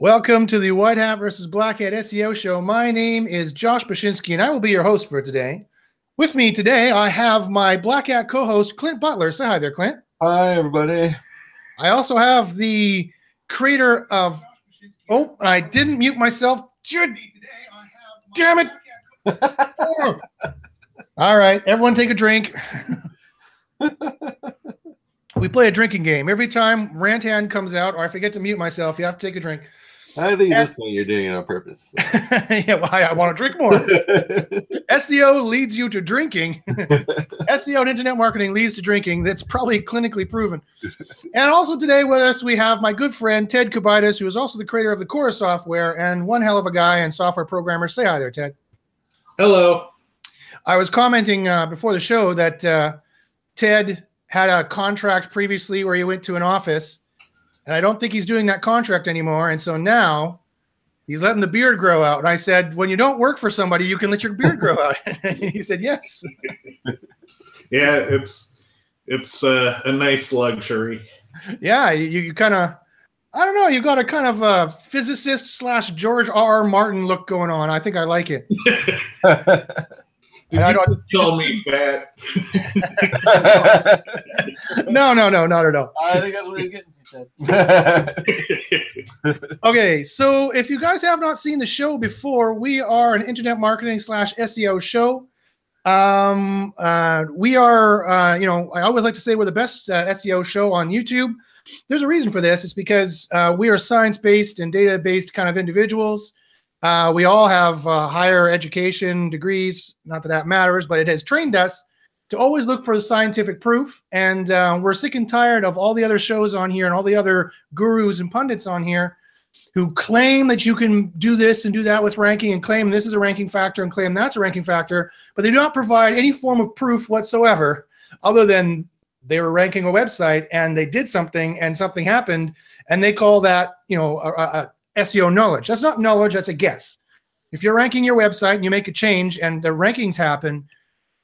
Welcome to the White Hat versus Black Hat SEO show. My name is Josh Bachynski, and I will be your host for today. With me today, I have my Black Hat co-host Clint Butler. Say hi there, Clint. Hi, everybody. I also have the creator of. Oh, I didn't mute myself. Damn it! Oh. All right, everyone, take a drink. we play a drinking game every time Rantan comes out, or I forget to mute myself. You have to take a drink. I think at this point you're doing it on purpose. So. yeah, well, I, I want to drink more. SEO leads you to drinking. SEO and internet marketing leads to drinking. That's probably clinically proven. And also today with us, we have my good friend Ted Kubaitis, who is also the creator of the Cora software and one hell of a guy and software programmer. Say hi there, Ted. Hello. I was commenting uh, before the show that uh, Ted had a contract previously where he went to an office and I don't think he's doing that contract anymore. And so now he's letting the beard grow out. And I said, when you don't work for somebody, you can let your beard grow out. and he said, yes. yeah, it's it's uh, a nice luxury. Yeah, you, you kind of, I don't know, you got a kind of a physicist slash George R. R. Martin look going on. I think I like it. Did you call me fat? no, no, no, not at all. I think that's what he's getting to. Said. Okay, so if you guys have not seen the show before, we are an internet marketing slash SEO show. Um, uh, we are, uh, you know, I always like to say we're the best uh, SEO show on YouTube. There's a reason for this. It's because uh, we are science based and data based kind of individuals. Uh, we all have uh, higher education degrees. Not that that matters, but it has trained us to always look for the scientific proof. And uh, we're sick and tired of all the other shows on here and all the other gurus and pundits on here who claim that you can do this and do that with ranking and claim this is a ranking factor and claim that's a ranking factor, but they do not provide any form of proof whatsoever other than they were ranking a website and they did something and something happened and they call that, you know, a, a SEO knowledge. That's not knowledge, that's a guess. If you're ranking your website and you make a change and the rankings happen,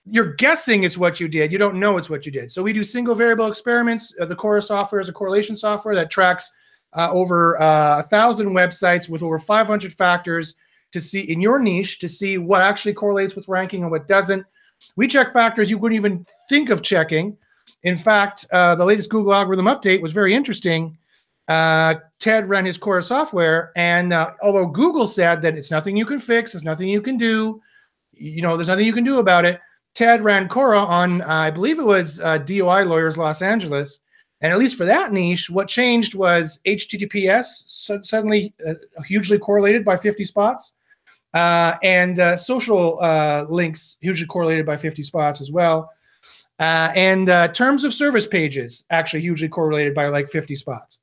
you're guessing it's what you did. You don't know it's what you did. So we do single variable experiments. Uh, the Cora software is a correlation software that tracks uh, over uh, a thousand websites with over 500 factors to see in your niche to see what actually correlates with ranking and what doesn't. We check factors you wouldn't even think of checking. In fact, uh, the latest Google algorithm update was very interesting uh, Ted ran his Cora software, and uh, although Google said that it's nothing you can fix, it's nothing you can do, you know, there's nothing you can do about it. Ted ran Cora on, uh, I believe it was uh, DUI Lawyers Los Angeles, and at least for that niche, what changed was HTTPS so suddenly uh, hugely correlated by 50 spots, uh, and social links hugely correlated by 50 spots as well. and terms of service pages actually hugely correlated by like 50 spots.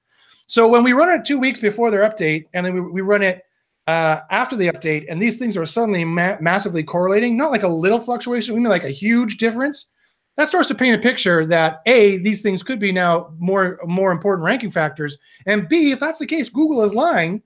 So when we run it two weeks before their update, and then we, we run it uh, after the update, and these things are suddenly ma- massively correlating, not like a little fluctuation, we mean like a huge difference. That starts to paint a picture that a these things could be now more more important ranking factors, and b if that's the case, Google is lying,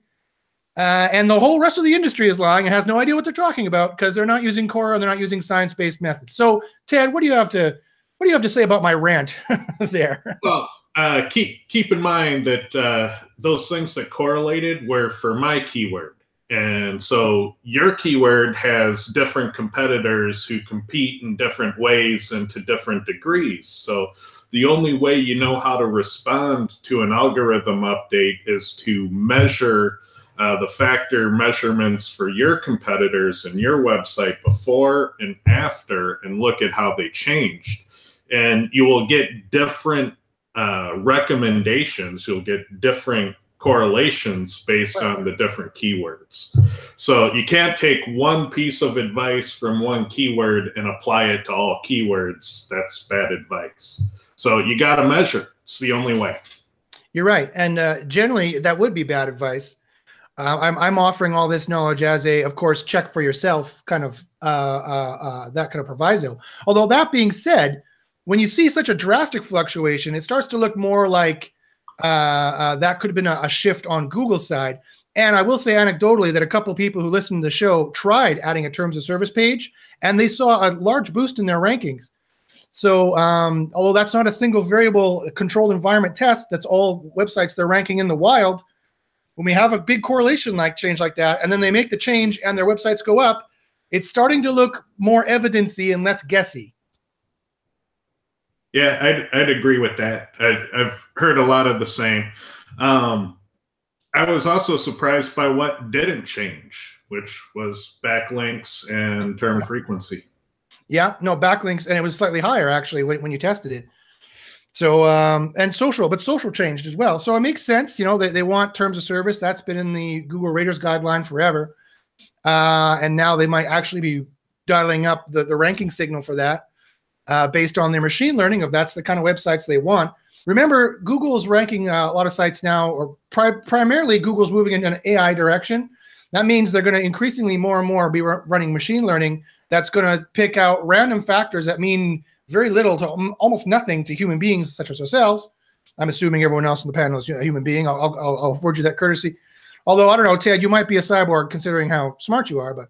uh, and the whole rest of the industry is lying and has no idea what they're talking about because they're not using Cora and they're not using science based methods. So Ted, what do you have to what do you have to say about my rant there? Well, uh, keep keep in mind that uh, those things that correlated were for my keyword, and so your keyword has different competitors who compete in different ways and to different degrees. So the only way you know how to respond to an algorithm update is to measure uh, the factor measurements for your competitors and your website before and after, and look at how they changed. And you will get different uh, recommendations, you'll get different correlations based on the different keywords. So you can't take one piece of advice from one keyword and apply it to all keywords. That's bad advice. So you got to measure. It's the only way. You're right, and uh, generally that would be bad advice. Uh, I'm I'm offering all this knowledge as a, of course, check for yourself kind of uh, uh, uh that kind of proviso. Although that being said, when you see such a drastic fluctuation, it starts to look more like uh, uh, that could have been a, a, shift on Google's side. And I will say anecdotally that a couple people who listened to the show tried adding a terms of service page, and they saw a large boost in their rankings. So, um, although that's not a single variable controlled environment test, that's all websites they're ranking in the wild. when we have a big correlation like change like that, and then they make the change and their websites go up, it's starting to look more evidency and less guessy. Yeah, I'd, I'd agree with that. I, I've heard a lot of the same. Um, I was also surprised by what didn't change, which was backlinks and term frequency. Yeah, no backlinks, and it was slightly higher actually when, when you tested it. So um, and social, but social changed as well. So it makes sense, you know, they, they want terms of service. That's been in the Google Raters guideline forever. Uh, and now they might actually be dialing up the, the ranking signal for that uh, based on their machine learning of that's the kind of websites they want. Remember, Google's ranking uh, a lot of sites now, or pri- primarily Google's moving in an AI direction. That means they're going to increasingly more and more be r- running machine learning that's going to pick out random factors that mean very little to um, almost nothing to human beings such as ourselves. I'm assuming everyone else on the panel is a human being. I'll, I'll, I'll afford you that courtesy. Although I don't know, Ted, you might be a cyborg considering how smart you are, but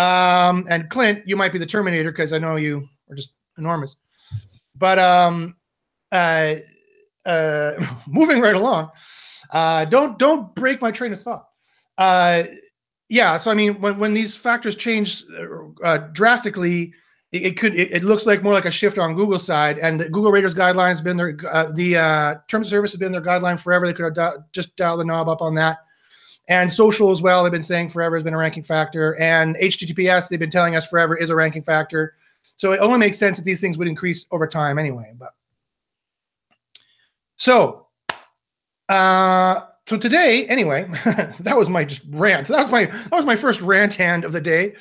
um, and Clint, you might be the Terminator because I know you are just enormous. But um, uh, uh, moving right along, uh, don't don't break my train of thought. Uh, yeah, so I mean, when when these factors change uh, drastically, it, it could it, it, looks like more like a shift on Google's side. And Google Raters guidelines been their uh, the uh, terms of service has been their guideline forever. They could have just dialed the knob up on that. And social as well, they've been saying forever has been a ranking factor. And HTTPS, they've been telling us forever is a ranking factor. So it only makes sense that these things would increase over time anyway. But so, uh, so today, anyway, that was my just rant. That was my that was my first rant hand of the day.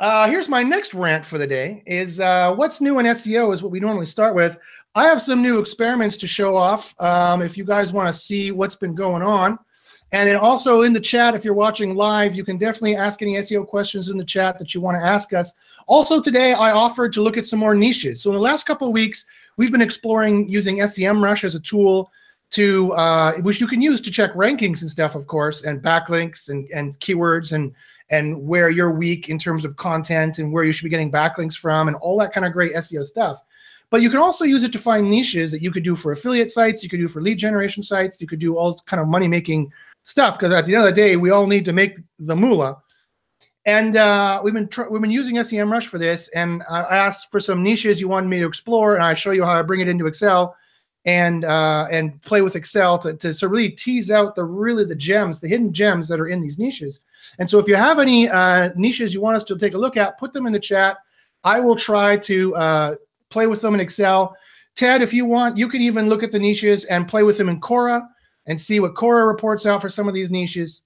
Uh, here's my next rant for the day is uh, what's new in SEO is what we normally start with. I have some new experiments to show off um, if you guys want to see what's been going on. And also in the chat, if you're watching live, you can definitely ask any SEO questions in the chat that you want to ask us. Also today, I offered to look at some more niches. So in the last couple of weeks, we've been exploring using SEMrush as a tool to uh, which you can use to check rankings and stuff, of course, and backlinks and, and keywords and and where you're weak in terms of content and where you should be getting backlinks from and all that kind of great SEO stuff. But you can also use it to find niches that you could do for affiliate sites, you could do for lead generation sites, you could do all kind of money making stuff because at the end of the day, we all need to make the moolah. And uh, we've been tr- we've been using SEMrush for this, and I asked for some niches you wanted me to explore, and I show you how I bring it into Excel and uh, and play with Excel to, to so really tease out the really the gems, the hidden gems that are in these niches. And so if you have any uh, niches you want us to take a look at, put them in the chat. I will try to uh, play with them in Excel. Ted, if you want, you can even look at the niches and play with them in Cora and see what Cora reports out for some of these niches.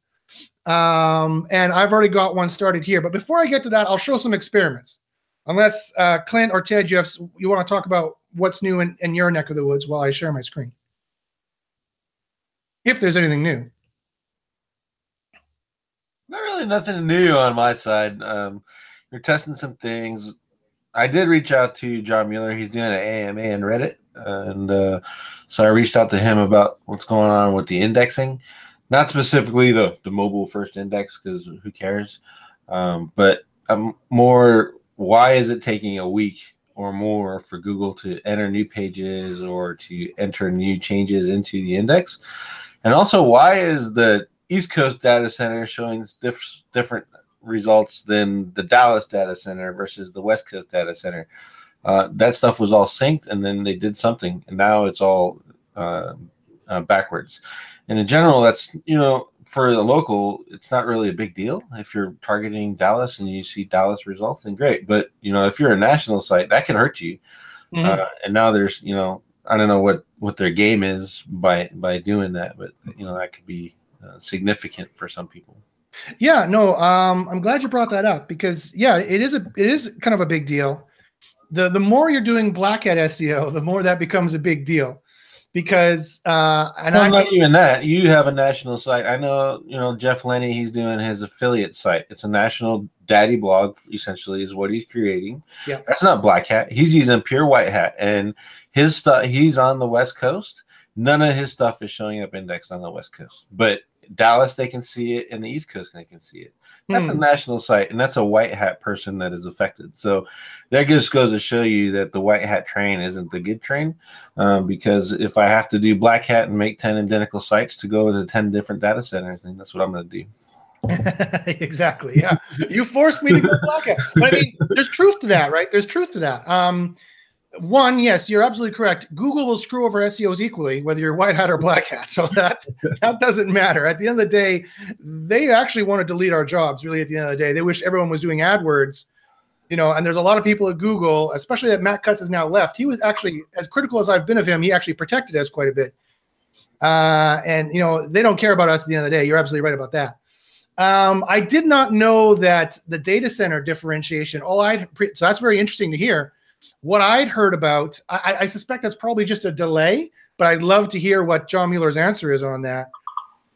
Um, and I've already got one started here. But before I get to that, I'll show some experiments. Unless uh, Clint or Ted, you have you want to talk about what's new in, in your neck of the woods while I share my screen. If there's anything new. Not really nothing new on my side. Um, we're testing some things. I did reach out to John Mueller. He's doing an AMA in Reddit. And uh, so I reached out to him about what's going on with the indexing. Not specifically the, the mobile first index, because who cares? Um, but um, more, why is it taking a week or more for Google to enter new pages or to enter new changes into the index? And also, why is the East Coast data center showing diff- different results than the Dallas data center versus the West Coast data center? Uh, that stuff was all synced, and then they did something, and now it's all uh, uh, backwards. And in general, that's you know for the local, it's not really a big deal. If you're targeting Dallas and you see Dallas results, then great. But you know, if you're a national site, that can hurt you. Mm-hmm. Uh, and now there's, you know, I don't know what what their game is by by doing that, but you know, that could be uh, significant for some people. Yeah, no, um, I'm glad you brought that up because yeah, it is a it is kind of a big deal. The the more you're doing black hat SEO, the more that becomes a big deal because uh and well, not even that. You have a national site. I know you know jeff lenney he's doing his affiliate site. It's a national daddy blog essentially is what he's creating. Yeah. That's not black hat. He's using pure white hat. And his stuff he's on the west coast. None of his stuff is showing up indexed on the west coast. But Dallas they can see it, and the East Coast they can see it. That's Hmm. a national site, and that's a white hat person that is affected. So that just goes to show you that the white hat train isn't the good train. Um, because if I have to do black hat and make ten identical sites to go to ten different data centers, then that's what I'm going to do. exactly. Yeah. You forced me to go black hat. But I mean, there's truth to that, right? There's truth to that. Um, one, yes, you're absolutely correct. Google will screw over SEOs equally, whether you're white hat or black hat. So that that doesn't matter. At the end of the day, they actually want to delete our jobs. Really, at the end of the day, they wish everyone was doing AdWords. You know, and there's a lot of people at Google, especially that Matt Cutts has now left. He was actually, as critical as I've been of him, he actually protected us quite a bit. Uh, and you know, they don't care about us at the end of the day. You're absolutely right about that. Um, I did not know that the data center differentiation. All I'd so that's very interesting to hear. What I'd heard about, I, I suspect that's probably just a delay, but I'd love to hear what John Mueller's answer is on that.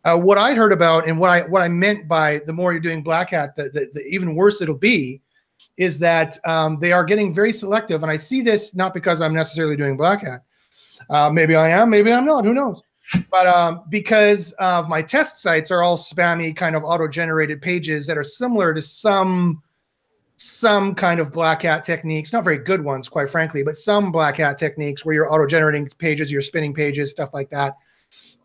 Uh, what I'd heard about and what I what I meant by the more you're doing black hat, the, the, the even worse it'll be, is that um, they are getting very selective. And I see this not because I'm necessarily doing black hat. Uh, maybe I am, maybe I'm not. Who knows? but um, because of my test sites are all spammy kind of auto-generated pages that are similar to some some kind of black hat techniques not very good ones quite frankly but some black hat techniques where you're auto-generating pages you're spinning pages stuff like that.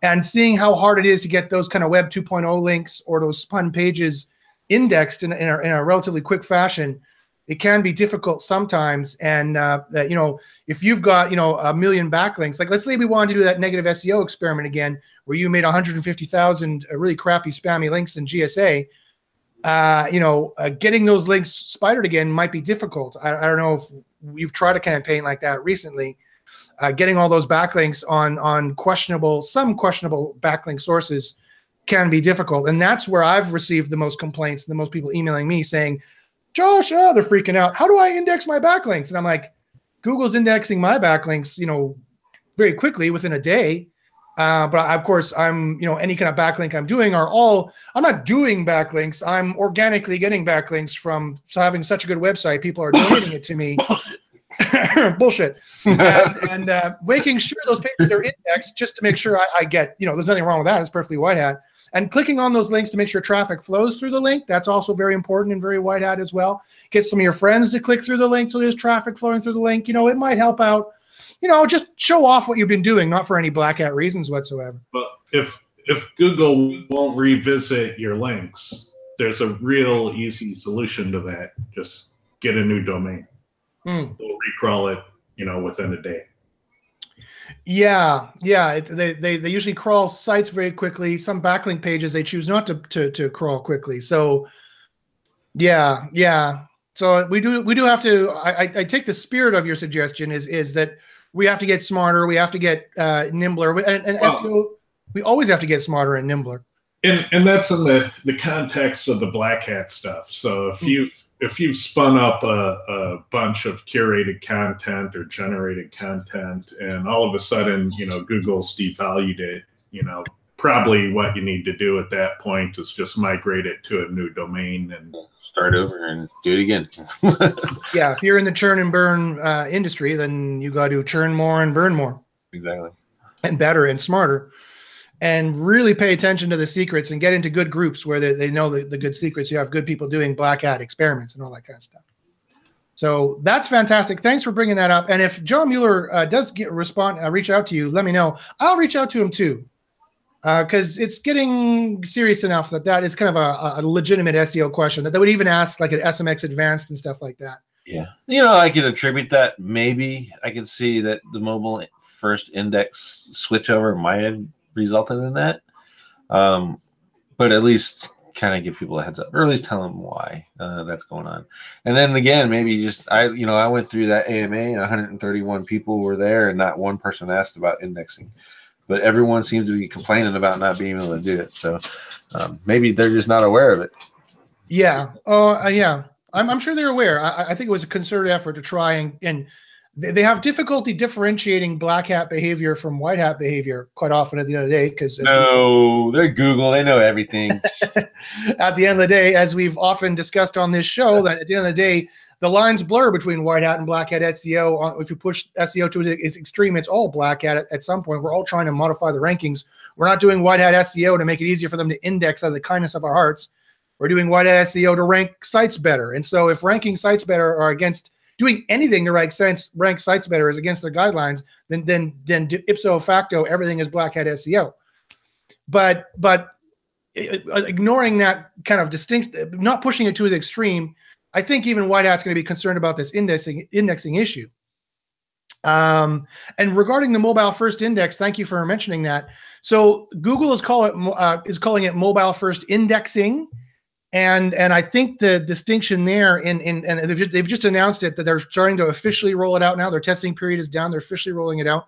And seeing how hard it is to get those kind of web 2.0 links or those spun pages indexed in, in, a, in a relatively quick fashion it can be difficult sometimes. And uh, that you know if you've got you know a million backlinks like let's say we wanted to do that negative seo experiment again where you made 150000 really crappy spammy links in gsa uh, you know uh, getting those links spidered again might be difficult I, I don't know if you've tried a campaign like that recently uh, getting all those backlinks on on questionable some questionable backlink sources can be difficult and that's where i've received the most complaints the most people emailing me saying Josh, oh, they're freaking out. How do I index my backlinks? And I'm like, Google's indexing my backlinks, you know, very quickly within a day. Uh, but of course, I'm, you know, any kind of backlink I'm doing are all, I'm not doing backlinks. I'm organically getting backlinks from so having such a good website. People are donating it to me. Bullshit. And, and uh, making sure those pages are indexed just to make sure I, I get, you know, there's nothing wrong with that. It's perfectly white hat and clicking on those links to make sure traffic flows through the link that's also very important and very white hat as well get some of your friends to click through the link so there's traffic flowing through the link you know it might help out you know just show off what you've been doing not for any black hat reasons whatsoever But if if Google won't revisit your links, there's a real easy solution to that. Just get a new domain. Hmm. They'll recrawl it, you know, within a day. yeah yeah it, they, they they usually crawl sites very quickly some backlink pages they choose not to to, to crawl quickly so yeah yeah so we do we do have to I, I I take the spirit of your suggestion is is that we have to get smarter we have to get uh nimbler and, and Well- SEO, we always have to get smarter and nimbler And and that's in the the context of the black hat stuff. So if Hmm. you've if you've spun up a, a bunch of curated content or generated content and all of a sudden, you know, Google's devalued it, you know, probably what you need to do at that point is just migrate it to a new domain and Start over and do it again. yeah if you're in the churn and burn uh, industry then you got to churn more and burn more. Exactly. and better and smarter. And really pay attention to the secrets and get into good groups where they, they know the, the good secrets. You have good people doing black hat experiments and all that kind of stuff. So that's fantastic. Thanks for bringing that up. And if john mueller uh, does get respond uh, reach out to you let me know. I'll reach out to him too because it's getting serious enough that that is kind of a, a legitimate seo question that they would even ask like an smx advanced and stuff like that Yeah. You know, I could attribute that. Maybe I could see that the mobile first index switchover might have resulted in that. Um, but at least kind of give people a heads up, or at least tell them why uh, that's going on. And then again, maybe just I, you know, I went through that AMA and 131 people were there, and not one person asked about indexing. But everyone seems to be complaining about not being able to do it. So um, maybe they're just not aware of it. Yeah. Oh, uh, yeah. I'm, I'm sure they're aware. I, I think it was a concerted effort to try and and they, they have difficulty differentiating black hat behavior from white hat behavior quite often at the end of the day because No, they're Google. They know everything. at the end of the day, as we've often discussed on this show, that at the end of the day, the lines blur between white hat and black hat SEO. Uh, if you push SEO to its extreme, it's all black hat at, at some point. We're all trying to modify the rankings. We're not doing white hat SEO to make it easier for them to index out of the kindness of our hearts. We're doing white hat SEO to rank sites better. And so if ranking sites better are against doing anything to rank sites, rank sites better is against their guidelines, then then then ipso facto everything is black hat SEO. But but ignoring that kind of distinct, not pushing it to the extreme, I think even White Hat's going to be concerned about this indexing indexing issue. Um, and regarding the mobile first index, thank you for mentioning that. So Google is call it uh, is calling it mobile first indexing, and and I think the distinction there in in and they've just, they've just announced it that they're starting to officially roll it out now. Their testing period is down. They're officially rolling it out,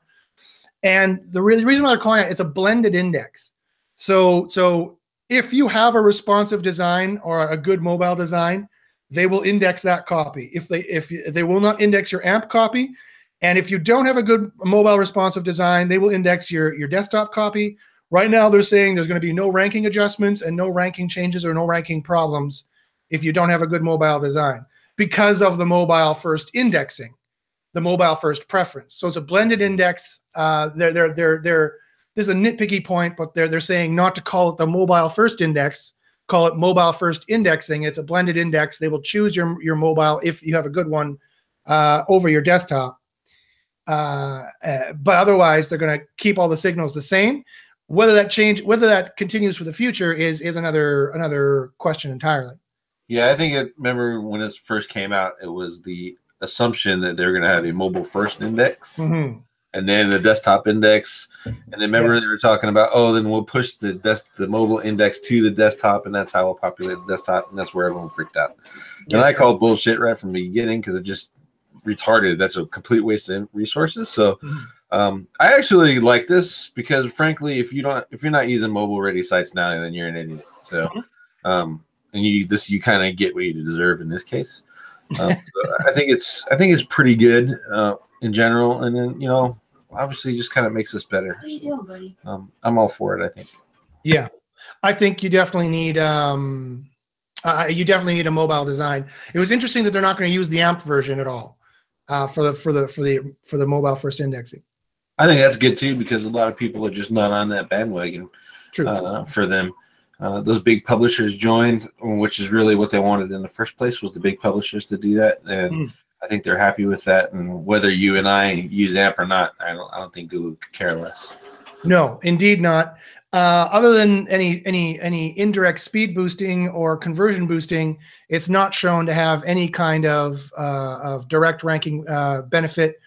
and the, re- the reason why they're calling it it's a blended index. So so if you have a responsive design or a good mobile design, they will index that copy. If they if they will not index your AMP copy, and if you don't have a good mobile responsive design, they will index your your desktop copy. Right now, they're saying there's going to be no ranking adjustments and no ranking changes or no ranking problems if you don't have a good mobile design because of the mobile first indexing, the mobile first preference. So it's a blended index. Uh, they're they're they're they're this is a nitpicky point, but they're they're saying not to call it the mobile first index, call it mobile first indexing. It's a blended index. They will choose your your mobile if you have a good one uh, over your desktop. Uh, uh, but otherwise, they're going to keep all the signals the same. Whether that change, whether that continues for the future, is is another another question entirely. Yeah, I think it. Remember when it first came out, it was the assumption that they're going to have a mobile first index. Mm-hmm and then the desktop index. And then remember yeah. they were talking about, oh, then we'll push the desk the mobile index to the desktop, and that's how we'll populate the desktop, and that's where everyone freaked out. Yeah. And I called bullshit right from the beginning because it just retarded. That's a complete waste of resources. So mm-hmm. um, I actually like this because frankly, if you don't if you're not using mobile ready sites now, then you're an idiot. So um, and you this you kind of get what you deserve in this case. Um, so I think it's I think it's pretty good. Uh, in general, and then you know, obviously, just kind of makes us better. What are you doing, buddy? Um, I'm all for it. I think. Yeah, I think you definitely need. Um, uh, you definitely need a mobile design. It was interesting that they're not going to use the AMP version at all uh, for the for the for the for the mobile first indexing. I think that's good too because a lot of people are just not on that bandwagon True. Uh, for them. Uh, those big publishers joined, which is really what they wanted in the first place was the big publishers to do that, and mm. I think they're happy with that. And whether you and I use AMP or not, I don't, I don't think Google could care less. No, indeed not. Uh, other than any any any indirect speed boosting or conversion boosting, it's not shown to have any kind of uh, of direct ranking uh, benefit.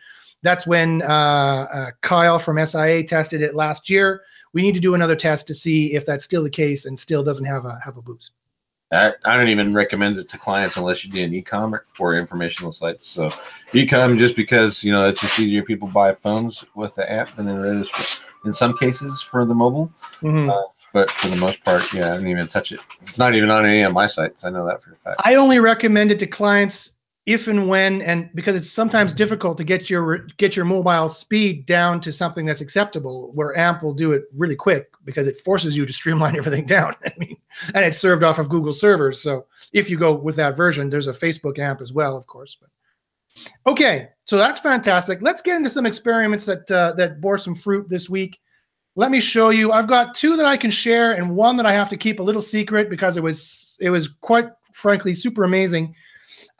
That's when uh, uh, Kyle from SIA tested it last year. We need to do another test to see if that's still the case and still doesn't have a have a boost. I, I don't even recommend it to clients unless you do an e-commerce or informational sites. So e-com just because you know it's just easier. People buy phones with the app than it is for, in some cases for the mobile. Mm-hmm. Uh, but for the most part, yeah, I didn't even touch it. It's not even on any of my sites. I know that for a fact. I only recommend it to clients if and when and because it's sometimes difficult to get your get your mobile speed down to something that's acceptable where amp will do it really quick because it forces you to streamline everything down. I mean and it's served off of google servers. So if you go with that version there's a facebook amp as well of course but okay. So that's fantastic. Let's get into some experiments that uh, that bore some fruit this week. Let me show you. I've got two that i can share and one that i have to keep a little secret because it was it was quite frankly super amazing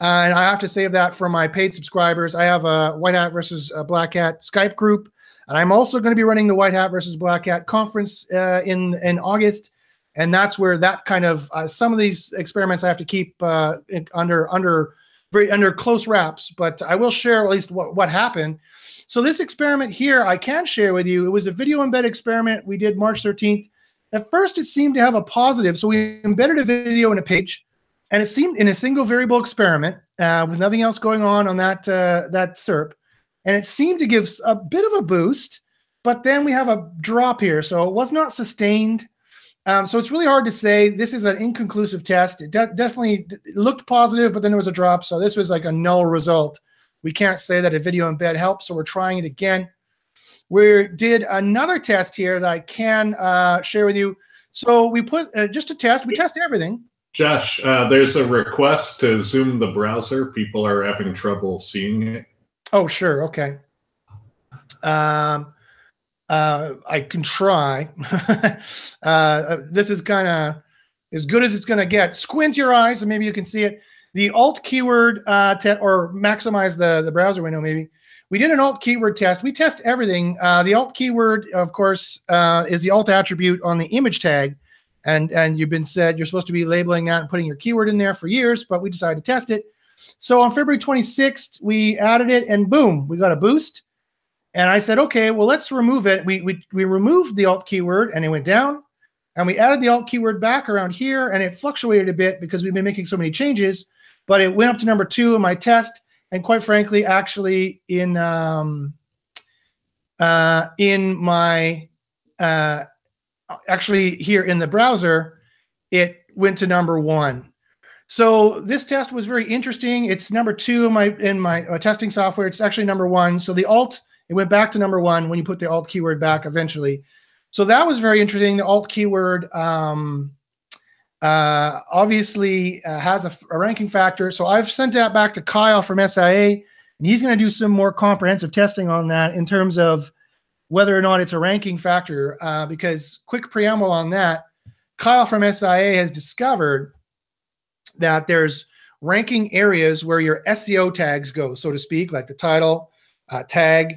uh, and I have to save that for my paid subscribers. I have a White Hat versus Black Hat Skype group, and I'm also going to be running the White Hat versus Black Hat conference uh, in in August. And that's where that kind of uh, some of these experiments I have to keep uh, under under very under close wraps. But I will share at least what what happened. So this experiment here, I can share with you. It was a video embed experiment we did March 13th. At first, it seemed to have a positive. So we embedded a video in a page and it seemed in a single variable experiment uh, with nothing else going on on that uh, that SERP, and it seemed to give a bit of a boost. But then we have a drop here, so it was not sustained. Um, so it's really hard to say. This is an inconclusive test. It de- definitely looked positive, but then there was a drop. So this was like a null result. We can't say that a video embed helps, so we're trying it again. We did another test here that I can uh, share with you. So we put uh, just a test. We test everything Josh, uh, there's a request to zoom the browser. People are having trouble seeing it. Oh, sure. Okay. Um, uh, I can try. uh, this is kind of as good as it's going to get. Squint your eyes and maybe you can see it. The alt keyword uh, te- or maximize the, the browser window, maybe. We did an alt keyword test. We test everything. Uh, the alt keyword, of course, uh, is the alt attribute on the image tag and and you've been said you're supposed to be labeling that and putting your keyword in there for years, but we decided to test it. So on February 26th, we added it, and boom, we got a boost. And I said, okay, well, let's remove it. We we we removed the alt keyword, and it went down. And we added the alt keyword back around here, and it fluctuated a bit because we've been making so many changes. But it went up to number two in my test, and quite frankly, actually in um, uh, in my uh, actually here in the browser, it went to number one. So this test was very interesting. It's number two in my in my uh, testing software. It's actually number one. So the alt it went back to number one when you put the alt keyword back eventually. So that was very interesting. The alt keyword um, uh, obviously uh, has a, a, ranking factor. So I've sent that back to Kyle from SIA, and he's going to do some more comprehensive testing on that in terms of whether or not it's a ranking factor. Uh, because quick preamble on that, Kyle from SIA has discovered that there's ranking areas where your SEO tags go, so to speak, like the title, uh, tag,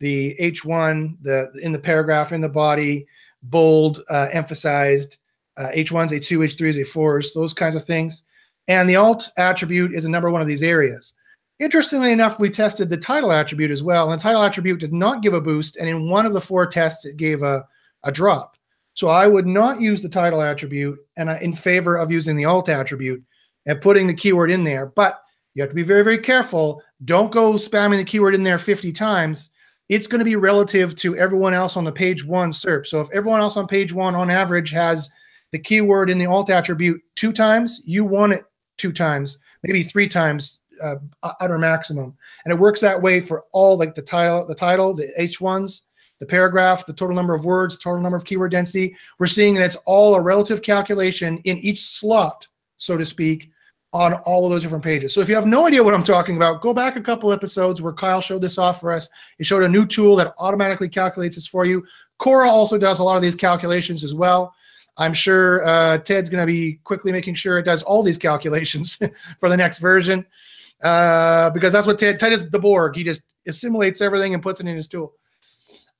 the H1, the in the paragraph, in the body, bold, uh, emphasized, uh, H1s, H2, H3s, H4s, those kinds of things. And the alt attribute is a number one of these areas. Interestingly enough, we tested the title attribute as well, and the title attribute did not give a boost. And in one of the four tests, it gave a, a drop. So I would not use the title attribute and I, in favor of using the alt attribute and putting the keyword in there. But you have to be very, very careful. Don't go spamming the keyword in there 50 times. It's going to be relative to everyone else on the page one SERP. So if everyone else on page one on average has the keyword in the alt attribute two times, you want it two times, maybe three times uh, utter maximum. And it works that way for all like the title, the title, the H1s, the paragraph, the total number of words, total number of keyword density. We're seeing that it's all a relative calculation in each slot, so to speak, on all of those different pages. So if you have no idea what I'm talking about, go back a couple episodes where Kyle showed this off for us. He showed a new tool that automatically calculates this for you. Cora also does a lot of these calculations as well. I'm sure uh, Ted's going to be quickly making sure it does all these calculations for the next version uh, because that's what Ted is the Borg. He just assimilates everything and puts it in his tool.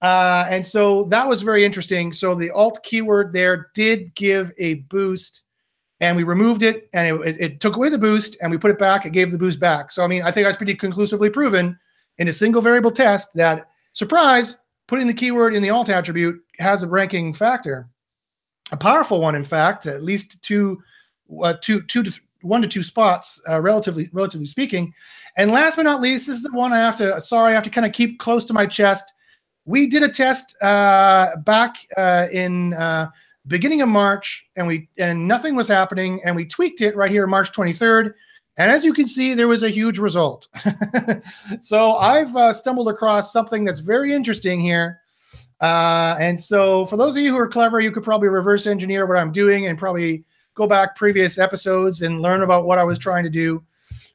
Uh, and so that was very interesting. So the alt keyword there did give a boost, and we removed it, and it, it, it took away the boost, and we put it back. It gave the boost back. So I mean, I think that's pretty conclusively proven in a single variable test that surprise, putting the keyword in the alt attribute has a ranking factor, a powerful one, in fact, at least two, uh, two, two to one to two spots, uh, relatively relatively speaking. And last but not least, this is the one I have to. Sorry, I have to kind of keep close to my chest. We did a test uh, back uh, in uh, beginning of March, and we and nothing was happening, and we tweaked it right here, March 23rd. And as you can see, there was a huge result. so I've uh, stumbled across something that's very interesting here. Uh, and so, for those of you who are clever, you could probably reverse engineer what I'm doing and probably go back previous episodes and learn about what I was trying to do.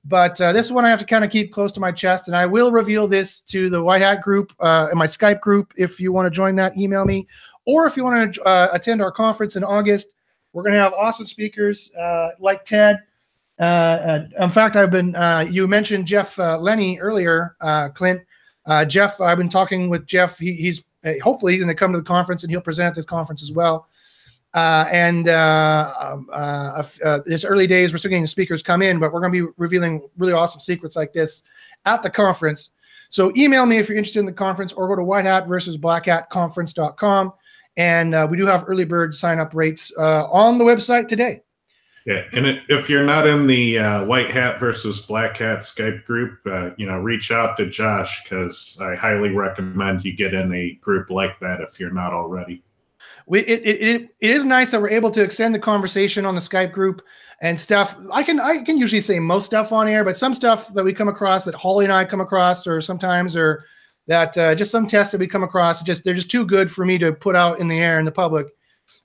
But uh, this is one I have to kind of keep close to my chest, and I will reveal this to the White Hat group uh, in my Skype group. If you want to join that, email me, or if you want to uh, attend our conference in August, we're going to have awesome speakers uh, like Ted. Uh, uh, in fact, I've been. you mentioned Jeff Lenney earlier, Clint. Jeff, I've been talking with Jeff. He, he's hopefully he's going to come to the conference and he'll present at this conference as well. Uh, and uh, um, uh, uh, this early days, we're still getting speakers come in, but we're going to be revealing really awesome secrets like this at the conference. So email me if you're interested in the conference, or go to White Hat versus Black Hat Conference.com. And uh, we do have early bird sign up rates uh, on the website today. Yeah, and if you're not in the uh, White Hat versus Black Hat Skype group, uh, you know, reach out to Josh because I highly recommend you get in a group like that if you're not already we it, it, it is nice that we're able to extend the conversation on the Skype group and stuff. I can I can usually say most stuff on air, but some stuff that we come across that Holly and I come across, or sometimes or that uh, just some tests that we come across, just they're just too good for me to put out in the air in the public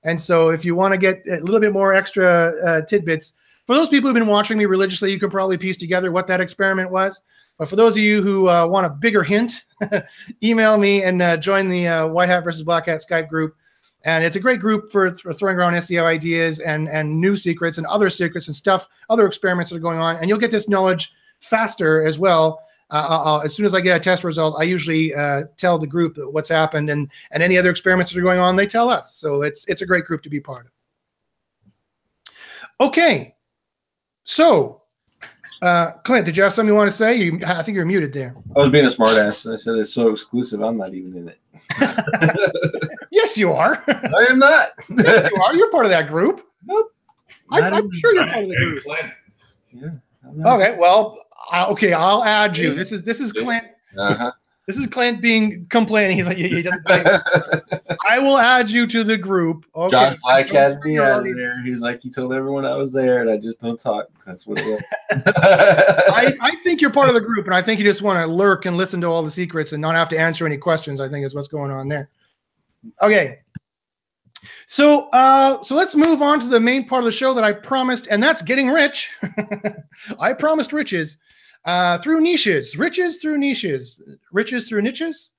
And so if you want to get a little bit more extra uh, tidbits, for those people who've been watching me religiously, you can probably piece together what that experiment was. But for those of you who uh, want a bigger hint, email me and uh, join the uh, White Hat versus Black Hat Skype group. And it's a great group for, throwing around SEO ideas and, and new secrets and other secrets and stuff, other experiments that are going on. And you'll get this knowledge faster as well. Uh, as soon as I get a test result, I usually uh, tell the group what's happened and, and any other experiments that are going on, they tell us. So it's, it's a great group to be part of. Okay, so, uh, Clint, did you have something you want to say? You, I think you're muted there. I was being a smartass, and I said it's so exclusive. I'm not even in it. yes, you are. I am not. yes, you are. You're part of that group. Nope. I, am sure you're part of the group. Yeah. Okay. Well, uh, okay. I'll add you. This is this is Clint. Uh-huh. This is Clint being complaining. He's like, he, he doesn't. I will add you to the group. Okay. John Black had me out there. He's like, he told everyone I was there, and I just don't talk. That's what it. I, I think you're part of the group, and I think you just want to lurk and listen to all the secrets and not have to answer any questions. I think is what's going on there. Okay. So, uh, so let's move on to the main part of the show that I promised, and that's getting rich. I promised riches uh, through niches, riches through niches, riches through niches.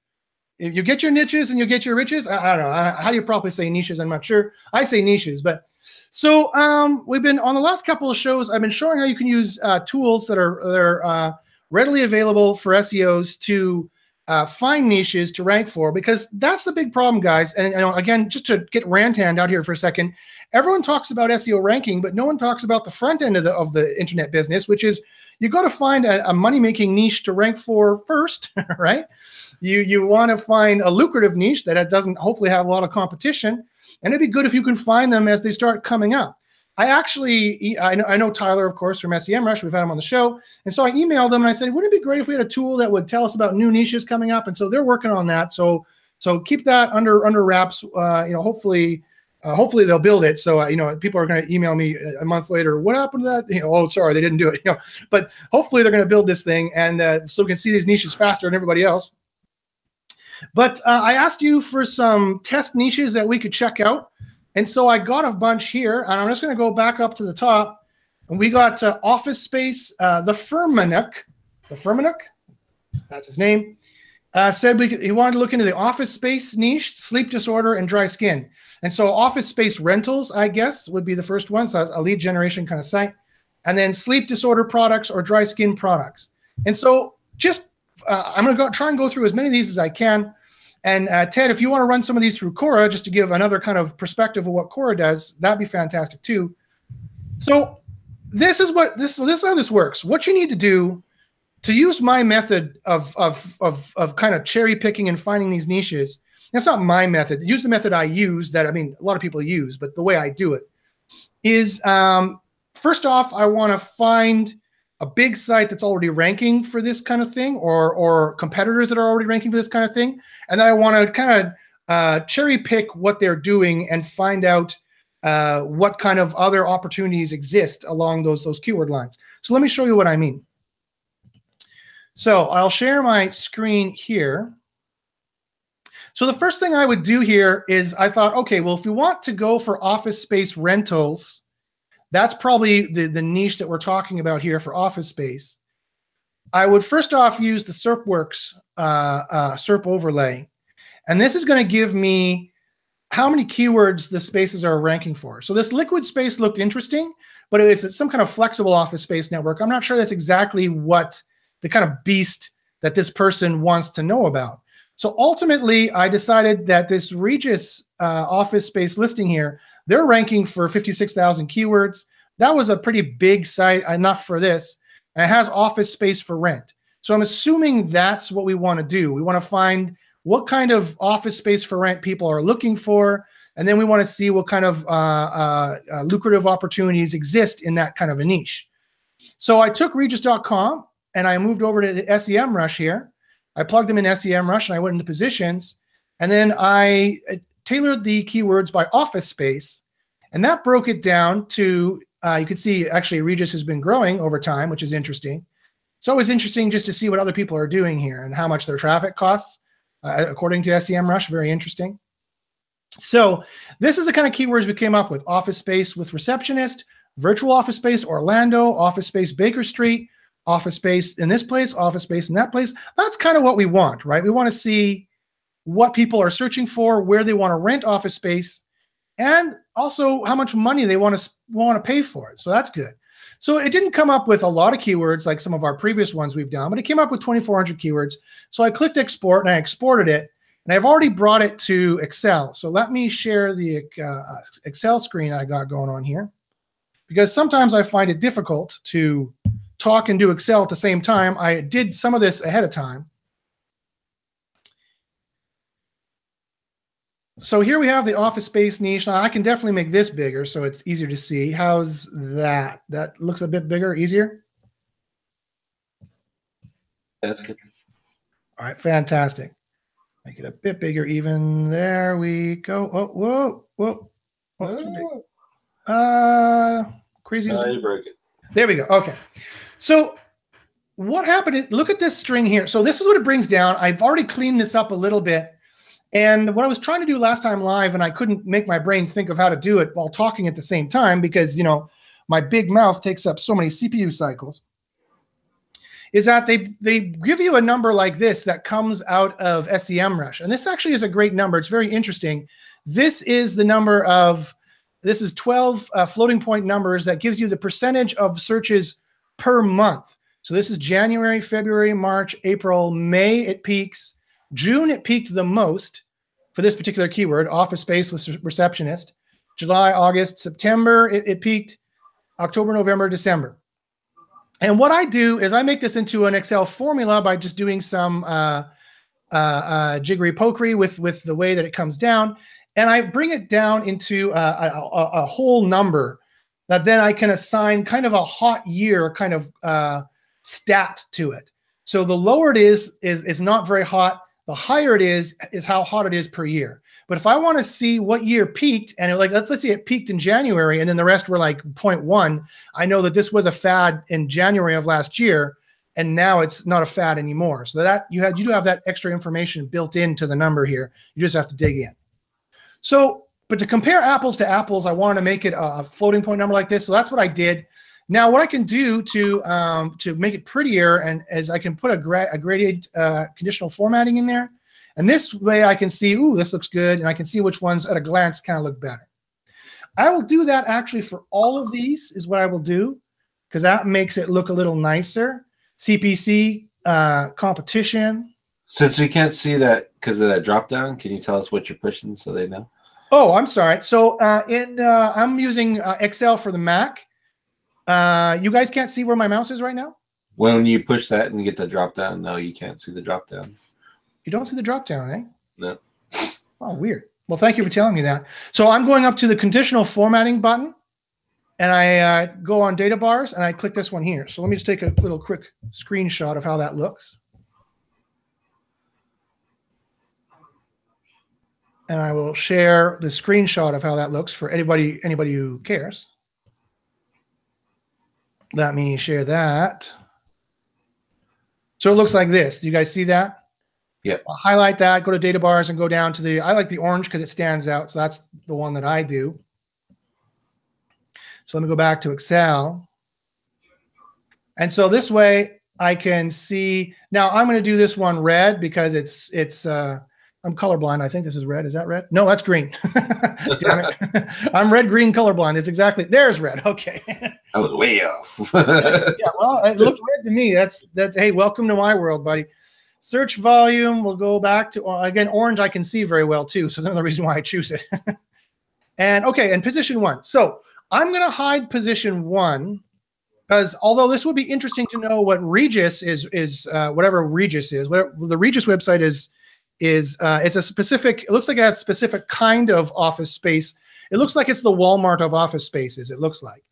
If you get your niches and you get your riches, I, I don't know how do you properly say niches. I'm not sure. I say niches, but so um, we've been on the last couple of shows. I've been showing how you can use uh, tools that are that are uh, readily available for SEOs to uh, find niches to rank for because that's the big problem, guys. And you know, again, just to get Rantan out here for a second, everyone talks about SEO ranking, but no one talks about the front end of the of the internet business, which is you got to find a, a money making niche to rank for first, right? You you want to find a lucrative niche that doesn't hopefully have a lot of competition, and it'd be good if you can find them as they start coming up. I actually, I know, I know Tyler, of course, from SEMrush. We've had him on the show. And so I emailed them and I said, wouldn't it be great if we had a tool that would tell us about new niches coming up? And so they're working on that. So, so keep that under, under wraps. Uh, you know, hopefully, uh, hopefully they'll build it. So, uh, you know, people are going to email me a month later. What happened to that? You know, oh, sorry, they didn't do it. You know, but hopefully they're going to build this thing, and uh, so we can see these niches faster than everybody else. But uh, I asked you for some test niches that we could check out. And so I got a bunch here, and I'm just going to go back up to the top. And we got uh, Office Space, uh, the Firmenuk, the Firmenuk, that's his name, uh, said we could, he wanted to look into the office space niche, sleep disorder, and dry skin. And so office space rentals, I guess, would be the first one. So that's a lead generation kind of site. And then sleep disorder products or dry skin products. And so just uh, I'm going to try and go through as many of these as I can. And uh, Ted, if you want to run some of these through Cora, just to give another kind of perspective of what Cora does, that'd be fantastic too. So this is what this so this is how this works. What you need to do to use my method of of of, of kind of cherry picking and finding these niches. That's not my method. Use the method I use that I mean a lot of people use, but the way I do it is um, first off, I want to find a big site that's already ranking for this kind of thing or or competitors that are already ranking for this kind of thing. And then i want to kind of uh, cherry pick what they're doing and find out uh, what kind of other opportunities exist along those those keyword lines. So let me show you what i mean. So i'll share my screen here so the first thing i would do here is i thought okay well if we want to go for office space rentals that's probably the, the niche that we're talking about here for office space. I would first off use the SERPWorks uh, uh, SERP overlay. And this is going to give me how many keywords the spaces are ranking for. So this liquid space looked interesting, but it's some kind of flexible office space network. I'm not sure that's exactly what the kind of beast that this person wants to know about. So ultimately, I decided that this Regus uh, office space listing here they're ranking for 56,000 keywords. That was a pretty big site, enough for this. And it has office space for rent. So I'm assuming that's what we want to do. We want to find what kind of office space for rent people are looking for. And then we want to see what kind of uh, uh, uh, lucrative opportunities exist in that kind of a niche. So I took Regus.com and I moved over to the SEMrush here. I plugged them in SEMrush and I went into positions. And then I tailored the keywords by office space, and that broke it down to uh, you can see actually Regus has been growing over time, which is interesting. It's always interesting just to see what other people are doing here and how much their traffic costs, uh, according to SEMrush. Very interesting. So this is the kind of keywords we came up with: office space with receptionist, virtual office space Orlando, office space Baker Street, office space in this place, office space in that place. That's kind of what we want, right? We want to see what people are searching for, where they want to rent office space, and also how much money they want to want to pay for it. So that's good. So it didn't come up with a lot of keywords like some of our previous ones we've done, but it came up with 2,400 keywords. So I clicked export and I exported it, and I've already brought it to Excel. So let me share the uh, Excel screen I got going on here, because sometimes I find it difficult to talk and do Excel at the same time. I did some of this ahead of time. So here we have the office space niche. Now I can definitely make this bigger so it's easier to see. How's that? That looks a bit bigger, easier? That's good. All right, fantastic. Make it a bit bigger even. There we go. Oh, whoa, whoa. whoa. uh, crazy. No, you broke it. There we go. Okay. So what happened look at this string here. So this is what it brings down. I've already cleaned this up a little bit. And what I was trying to do last time live, and I couldn't make my brain think of how to do it while talking at the same time because, you know, my big mouth takes up so many CPU cycles, is that they, they give you a number like this that comes out of SEMrush. And this actually is a great number. It's very interesting. This is the number of, this is 12 uh, floating point numbers that gives you the percentage of searches per month. So this is January, February, March, April, May, it peaks. June, it peaked the most for this particular keyword, office space with receptionist. July, August, September, it, it peaked. October, November, December. And what I do is I make this into an Excel formula by just doing some uh, uh, uh, jiggery pokery with, with the way that it comes down. And I bring it down into uh, a, a, a, whole number that then I can assign kind of a hot year kind of uh, stat to it. So the lower it is, is, is not very hot. The higher it is, is how hot it is per year. But if I want to see what year peaked, and like let's let's say it peaked in January, and then the rest were like 0.1, I know that this was a fad in January of last year, and now it's not a fad anymore. So that you had you do have that extra information built into the number here. You just have to dig in. So, but to compare apples to apples, I wanted to make it a floating point number like this. So that's what I did. Now, what I can do to um, to make it prettier and as I can put a, gra- a gradient uh, conditional formatting in there, and this way I can see, ooh, this looks good, and I can see which ones at a glance kind of look better. I will do that actually for all of these is what I will do because that makes it look a little nicer. CPC uh, competition. Since we can't see that because of that drop down, can you tell us what you're pushing so they know? Oh, I'm sorry. So uh, in uh, I'm using uh, Excel for the Mac. Uh, you guys can't see where my mouse is right now? When you push that and get the drop down, no, you can't see the drop down. You don't see the drop down, eh? No. Oh, weird. Well, thank you for telling me that. So I'm going up to the conditional formatting button and I uh, go on data bars and I click this one here. So let me just take a little quick screenshot of how that looks. And I will share the screenshot of how that looks for anybody anybody who cares. Let me share that. So it looks like this. Do you guys see that? Yep. I'll highlight that, go to data bars and go down to the, I like the orange because it stands out. So that's the one that I do. So let me go back to Excel. And so this way I can see, now I'm going to do this one red because it's, it's, uh, I'm colorblind. I think this is red. Is that red? No, that's green. Damn it. I'm red, green, colorblind. It's exactly there's red. Okay. I was way off. yeah, well, it looked red to me. That's that's hey, welcome to my world, buddy. Search volume, we'll go back to again, orange I can see very well too. So that's another reason why I choose it. and okay, and position one. So I'm gonna hide position one because although this would be interesting to know what Regus is is uh, whatever Regus is, whatever the Regus website is is uh, it's a specific it looks like a specific kind of office space. It looks like it's the walmart of office spaces it looks like.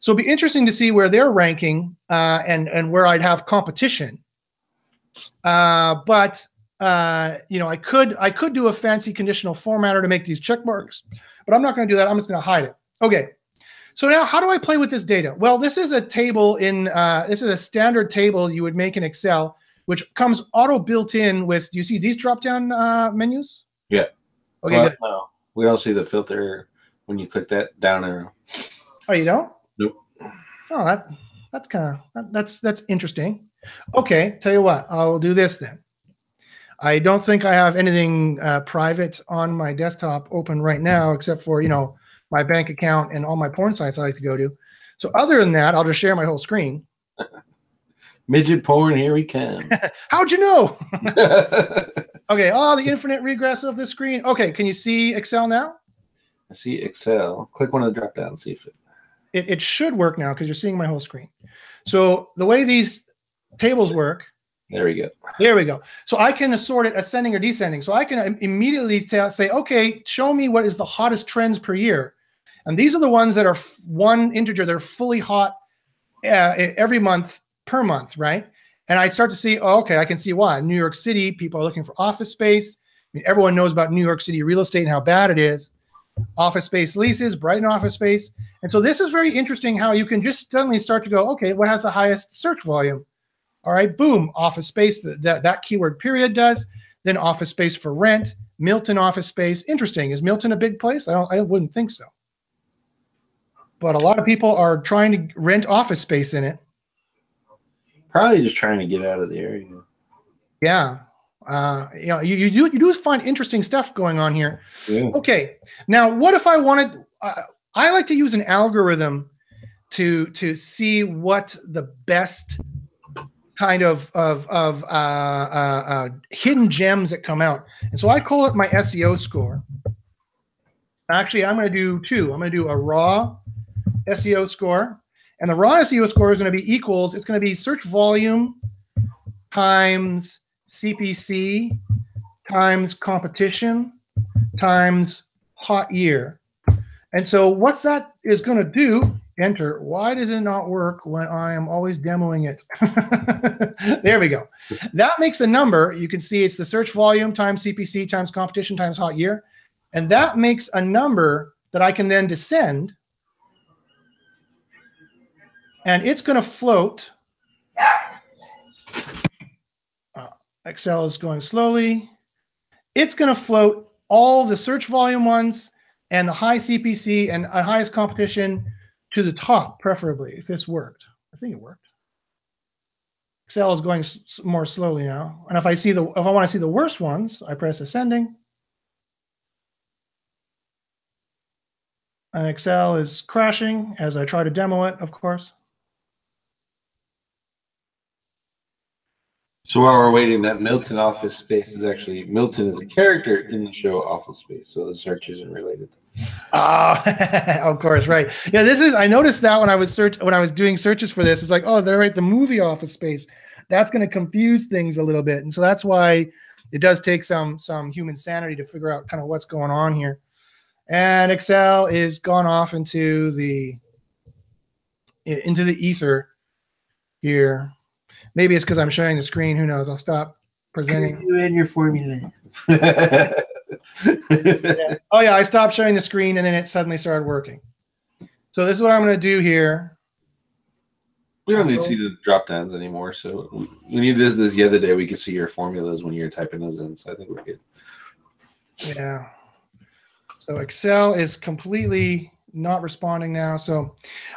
So it'd be interesting to see where they're ranking uh, and and where i'd have competition. Uh, but uh, you know i could i could do a fancy conditional formatter to make these check marks but i'm not going to do that. I'm just going to hide it. Okay. So now how do i play with this data? Well this is a table in uh, this is a standard table you would make in excel which comes auto built in with. Do you see these drop down uh, menus? Yeah. Okay. Well, no, We don't see the filter when you click that down arrow. Oh, you don't? Nope. Oh, that that's kind of that, that's that's interesting. Okay, tell you what, I'll do this then. I don't think I have anything uh, private on my desktop open right now, except for you know my bank account and all my porn sites I like to go to. So other than that, I'll just share my whole screen. Midget porn, here we come. How'd you know? okay, oh, the infinite regress of the screen. Okay, can you see Excel now? I see Excel. Click one of the drop down and see if it. It, it should work now because you're seeing my whole screen. So the way these tables work, There we go. there we go. So I can sort it ascending or descending. So I can immediately tell, say, okay, show me what is the hottest trends per year. And these are the ones that are one integer, they're fully hot uh, every month per month, right? And I start to see, oh, okay, I can see why. New York City, people are looking for office space. I mean, everyone knows about New York City real estate and how bad it is. Office space leases, Brighton office space. And so this is very interesting how you can just suddenly start to go, okay, what has the highest search volume? All right, boom, office space, that, that, that keyword period does. Then office space for rent, Milton office space. Interesting. Is Milton a big place? I don't, I wouldn't think so. But a lot of people are trying to rent office space in it. Probably just trying to get out of the area. Yeah. Uh, you know, you, you do you do find interesting stuff going on here. Yeah. Okay. Now, what if I wanted? Uh, I like to use an algorithm to to see what the best kind of of of uh, uh, uh, hidden gems that come out, and so I call it my SEO score. Actually, I'm going to do two. I'm going to do a raw SEO score, and the raw SEO score is going to be equals. It's going to be search volume times CPC times competition times hot year. And so what's that is going to do? Enter. Why does it not work when I am always demoing it? there we go. That makes a number. You can see it's the search volume times CPC times competition times hot year. And that makes a number that I can then descend. And it's going to float. Uh, Excel is going slowly. It's going to float all the search volume ones and the high CPC and highest competition to the top, preferably, if this worked. I think it worked. Excel is going more slowly now. And if I see the if I want to see the worst ones, I press ascending. And Excel is crashing as I try to demo it, of course. So while we're waiting, that Milton office space is actually Milton is a character in the show Office Space, so the search isn't related. Ah, of course, right. Yeah, this is. I noticed that when I was search when I was doing searches for this, it's like, oh, they're right. The movie Office Space. That's going to confuse things a little bit, and so that's why it does take some some human sanity to figure out kind of what's going on here. And Excel is gone off into the into the ether here. Maybe it's because I'm sharing the screen. Who knows? I'll stop presenting. You and your formula. Oh yeah, I stopped sharing the screen and then it suddenly started working. So this is what I'm going to do here. we don't need to see the drop downs anymore. So we- we need this this the other day. We could see your formulas when you're typing those in. So I think we're good. Yeah. So Excel is completely not responding now. So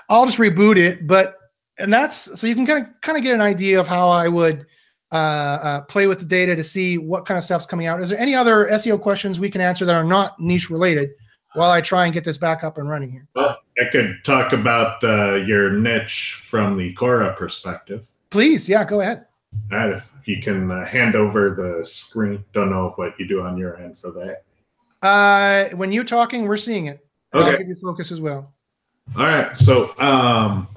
I'll just reboot it. But and that's so you can kind of kind of get an idea of how I would uh, uh, play with the data to see what kind of stuff's coming out. Is there any other SEO questions we can answer that are not niche related while I try and get this back up and running here? Well, I could talk about uh, your niche from the Cora perspective. Please, yeah, go ahead. All right, if you can uh, hand over the screen. Don't know what you do on your end for that. Uh, when you're talking, we're seeing it. And I'll Okay. give you focus as well. All right, so um,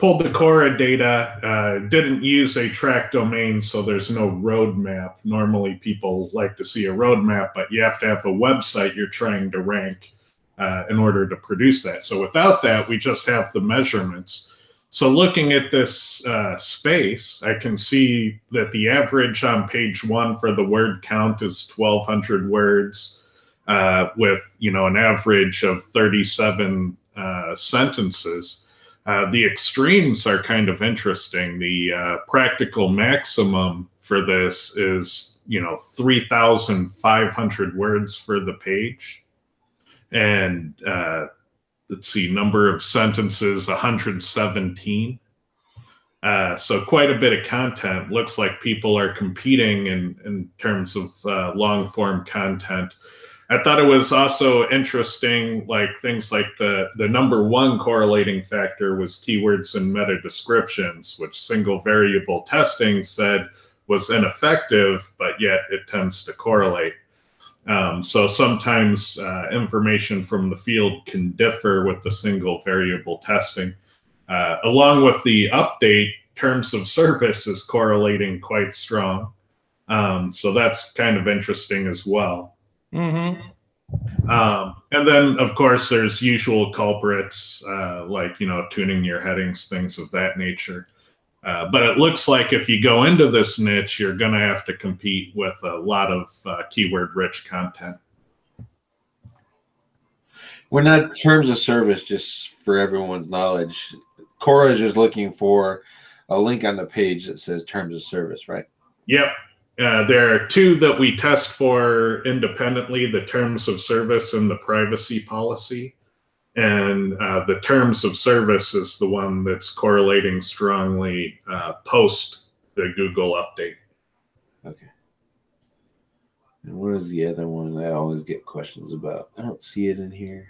pulled the Cora data. Uh, didn't use a track domain, so there's no roadmap. Normally, people like to see a roadmap, but you have to have a website you're trying to rank uh, in order to produce that. So without that, we just have the measurements. So looking at this uh, space, I can see that the average on page one for the word count is 1,200 words, uh, with you know an average of 37 uh, sentences. Uh, the extremes are kind of interesting. The uh, practical maximum for this is you know 3,500 words for the page. and uh, let's see, number of sentences 117. Uh, so quite a bit of content. Looks like people are competing in in terms of uh, long form content. I thought it was also interesting, like things like the the number one correlating factor was keywords and meta descriptions, which single variable testing said was ineffective, but yet it tends to correlate. Um, so sometimes uh, information from the field can differ with the single variable testing. Uh, along with the update, terms of service is correlating quite strong. Um, so that's kind of interesting as well. Mm-hmm. Um, and then, of course, there's usual culprits uh, like you know tuning your headings, things of that nature. Uh, but it looks like if you go into this niche, you're going to have to compete with a lot of uh, keyword rich content. We're not terms of service, just for everyone's knowledge. Cora is just looking for a link on the page that says terms of service, right? Yep. Uh, there are two that we test for independently the terms of service and the privacy policy and uh, the terms of service is the one that's correlating strongly uh, post the Google update. Okay. And what is the other one I always get questions about? I don't see it in here.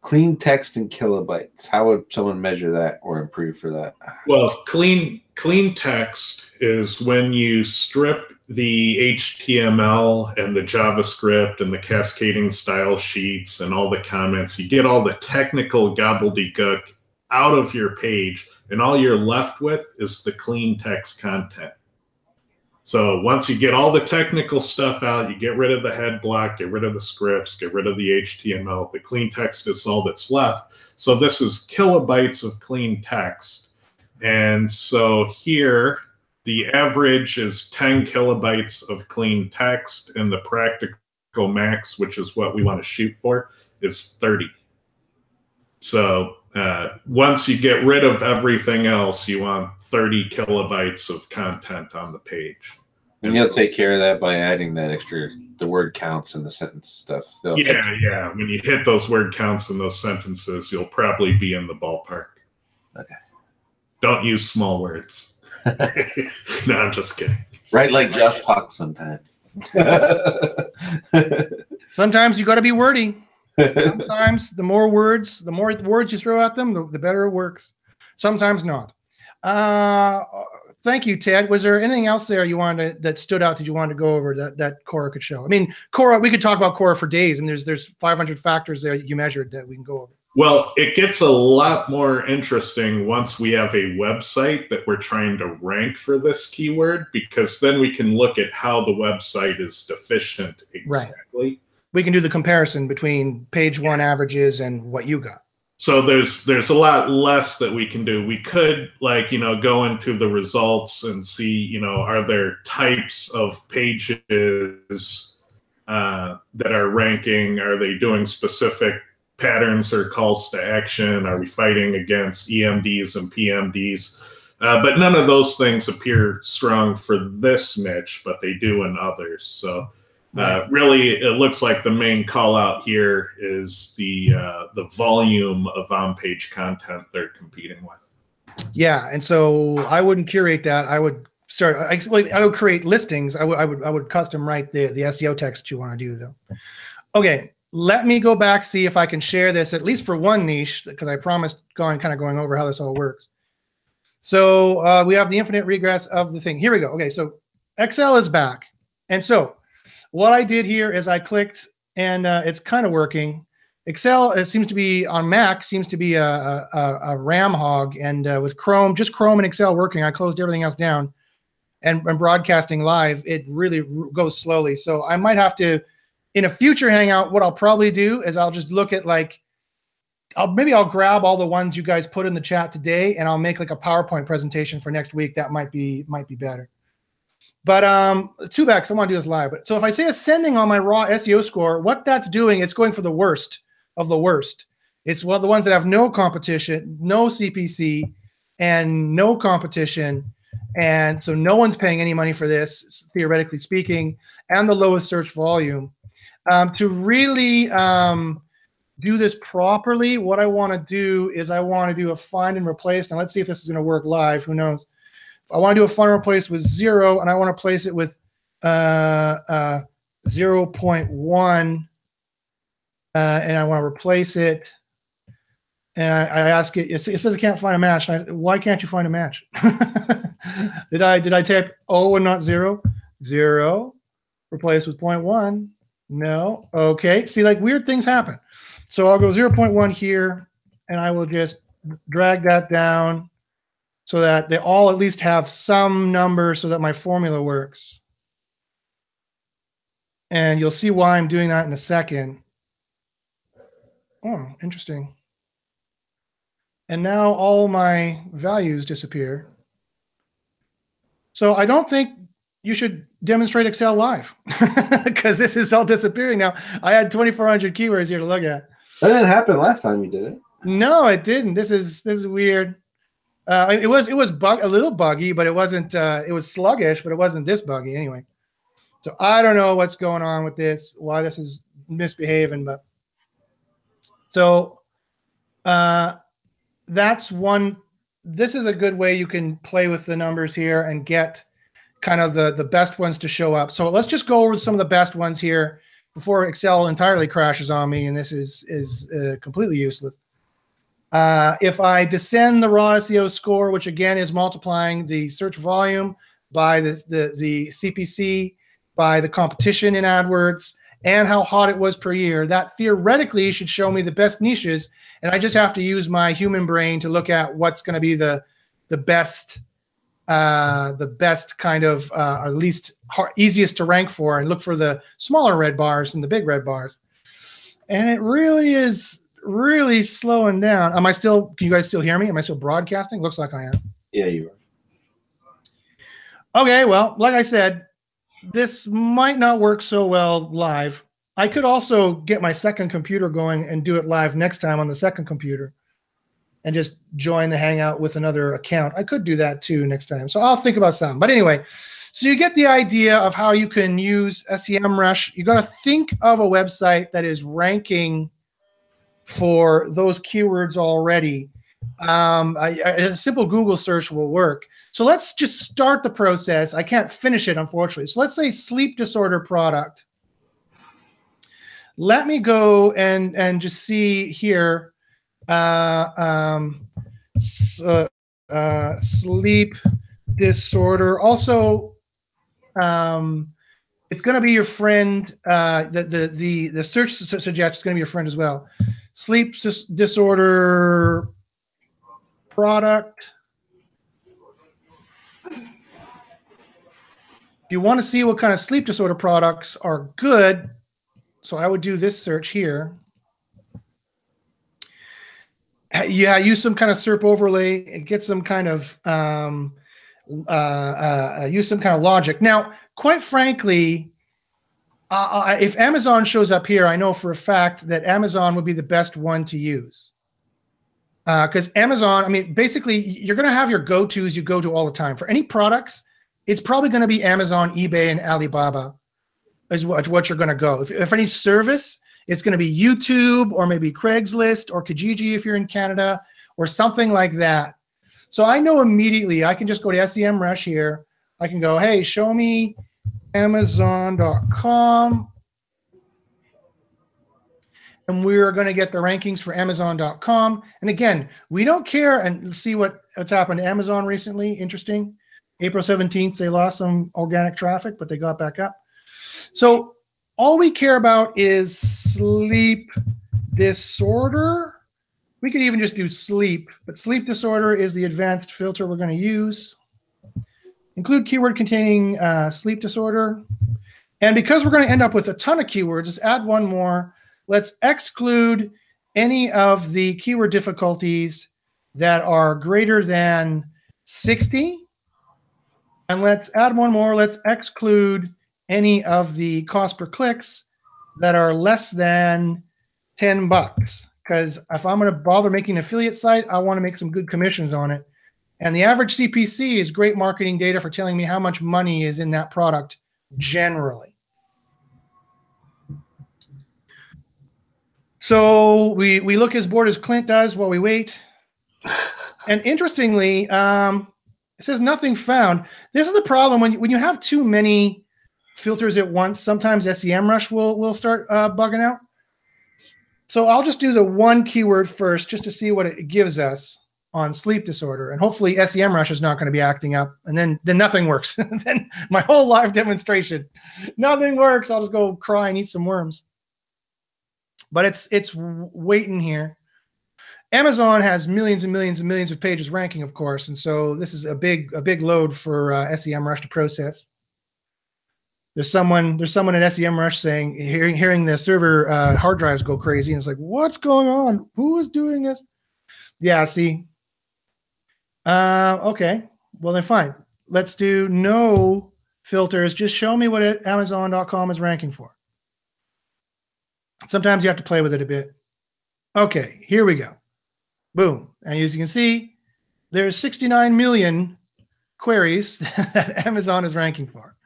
Clean text and kilobytes. How would someone measure that or improve for that? Well, clean clean text is when you strip the HTML and the JavaScript and the cascading style sheets and all the comments, you get all the technical gobbledygook out of your page, and all you're left with is the clean text content. So once you get all the technical stuff out, you get rid of the head block, get rid of the scripts, get rid of the HTML. The clean text is all that's left. So this is kilobytes of clean text. And so here, the average is 10 kilobytes of clean text, and the practical max, which is what we want to shoot for, is 30. So uh, once you get rid of everything else, you want 30 kilobytes of content on the page. And you'll take care of that by adding that extra, the word counts and the sentence stuff. They'll yeah, yeah. When you hit those word counts in those sentences, you'll probably be in the ballpark. Okay. Don't use small words. no, I'm just kidding. Right, like Josh talks sometimes. Sometimes you got to be wordy. Sometimes the more words, the more words you throw at them, the, the better it works. Sometimes not. Uh, thank you, Ted. Was there anything else there you wanted to, that stood out that you wanted to go over that that Cora could show? I mean, Cora, we could talk about Cora for days. I mean, there's there's 500 factors there you measured that we can go over. Well, it gets a lot more interesting once we have a website that we're trying to rank for this keyword, because then we can look at how the website is deficient exactly. Right. We can do the comparison between page one averages and what you got. So there's there's a lot less that we can do. We could like you know go into the results and see you know are there types of pages uh, that are ranking? Are they doing specific patterns or calls to action? Are we fighting against EMDs and PMDs? Uh, but none of those things appear strong for this niche, but they do in others. So uh, really, it looks like the main call out here is the uh, the volume of on page content they're competing with. Yeah, and so I wouldn't curate that. I would start. I, I would create listings. I would I would I would custom write the the SEO text you want to do though. Okay, let me go back see if I can share this at least for one niche because I promised going kind of going over how this all works. So uh, we have the infinite regress of the thing. Here we go. Okay, so Excel is back, and so what I did here is I clicked, and uh, it's kind of working. Excel it seems to be on Mac seems to be a, a, a RAM hog, and uh, with Chrome, just Chrome and Excel working, I closed everything else down, and, and broadcasting live, it really goes slowly. So I might have to, in a future hangout, what I'll probably do is I'll just look at like, I'll maybe I'll grab all the ones you guys put in the chat today, and I'll make like a PowerPoint presentation for next week. That might be might be better. But um, two backs. I want to do this live. But so if I say ascending on my raw SEO score, what that's doing, it's going for the worst of the worst. It's of the ones that have no competition, no CPC, and no competition, and so no one's paying any money for this, theoretically speaking, and the lowest search volume. Um, to really um, do this properly, what I want to do is I want to do a find and replace. Now let's see if this is going to work live. Who knows? I want to do a find and replace with zero, and I want to place it with uh, uh, 0.1, uh, and I want to replace it. And I, I ask it, it, says it can't find a match. I, why can't you find a match? did I did I type O and not zero? Zero. Replace with 0.1. No. Okay. See, like weird things happen. So I'll go 0.1 here, and I will just drag that down so that they all at least have some number so that my formula works. And you'll see why I'm doing that in a second. Oh, interesting. And now all my values disappear. So I don't think you should demonstrate Excel live because this is all disappearing now. I had 2,400 keywords here to look at. That didn't happen last time you did it. No, it didn't. This is this is weird. Uh, it was it was bug a little buggy, but it wasn't. Uh, it was sluggish, but it wasn't this buggy anyway. So I don't know what's going on with this, why this is misbehaving, but so uh, that's one. This is a good way you can play with the numbers here and get kind of the the best ones to show up. So let's just go over some of the best ones here before Excel entirely crashes on me and this is is uh, completely useless. Uh, if I descend the raw SEO score, which again is multiplying the search volume by the, the, the CPC, by the competition in AdWords, and how hot it was per year, that theoretically should show me the best niches. And I just have to use my human brain to look at what's going to be the, the best uh, the best kind of uh, or least hard, easiest to rank for and look for the smaller red bars and the big red bars. And it really is really slowing down. Am I still, can you guys still hear me? Am I still broadcasting? Looks like I am. Yeah, you are. Okay, well, like I said, this might not work so well live. I could also get my second computer going and do it live next time on the second computer and just join the Hangout with another account. I could do that too next time. So I'll think about some. But anyway, so you get the idea of how you can use SEMrush. You got to think of a website that is ranking for those keywords already. Um, a simple Google search will work. So let's just start the process. I can't finish it, unfortunately. So let's say sleep disorder product. Let me go and and just see here uh, um, uh, uh, sleep disorder. Also, um, it's going to be your friend. Uh, the the the the search suggests it's going to be your friend as well. Sleep disorder product. If you want to see what kind of sleep disorder products are good, so I would do this search here yeah, use some kind of SERP overlay and get some kind of um, uh, uh, uh, use some kind of logic. Now, quite frankly, uh, uh, if Amazon shows up here, I know for a fact that Amazon would be the best one to use. Because uh, Amazon, I mean, basically, you're going to have your go tos you go to all the time. For any products, it's probably going to be Amazon, eBay, and Alibaba is what, what you're going to go. If, if any service, it's going to be YouTube or maybe Craigslist or Kijiji if you're in Canada or something like that. So I know immediately I can just go to SEMrush here. I can go, hey, show me Amazon.com. And we're going to get the rankings for Amazon.com. And again, we don't care and see what, what's happened to Amazon recently. Interesting. April 17th, they lost some organic traffic, but they got back up. So all we care about is sleep disorder. We could even just do sleep, but sleep disorder is the advanced filter we're going to use. Include keyword containing uh, sleep disorder. And because we're going to end up with a ton of keywords, let's add one more. Let's exclude any of the keyword difficulties that are greater than 60. And let's add one more. Let's exclude any of the cost per clicks that are less than 10 bucks. Because if I'm going to bother making an affiliate site, I want to make some good commissions on it. And the average CPC is great marketing data for telling me how much money is in that product generally. So we we look as bored as Clint does while we wait. and interestingly, um, it says nothing found. This is the problem when you, when you have too many filters at once. Sometimes SEMrush will will start uh, bugging out. So I'll just do the one keyword first, just to see what it gives us on sleep disorder, and hopefully SEMrush is not going to be acting up, and then then nothing works. then my whole live demonstration, nothing works. I'll just go cry and eat some worms. But it's it's waiting here. Amazon has millions and millions and millions of pages ranking, of course, and so this is a big a big load for uh, SEMrush to process. There's someone there's someone at SEMrush saying hearing hearing the server uh, hard drives go crazy, and it's like, what's going on? Who is doing this? Yeah, see. Uh, okay, well then fine. Let's do no filters. Just show me what Amazon.com is ranking for. Sometimes you have to play with it a bit. Okay, here we go. Boom. And as you can see, there's 69 million queries that Amazon is ranking for.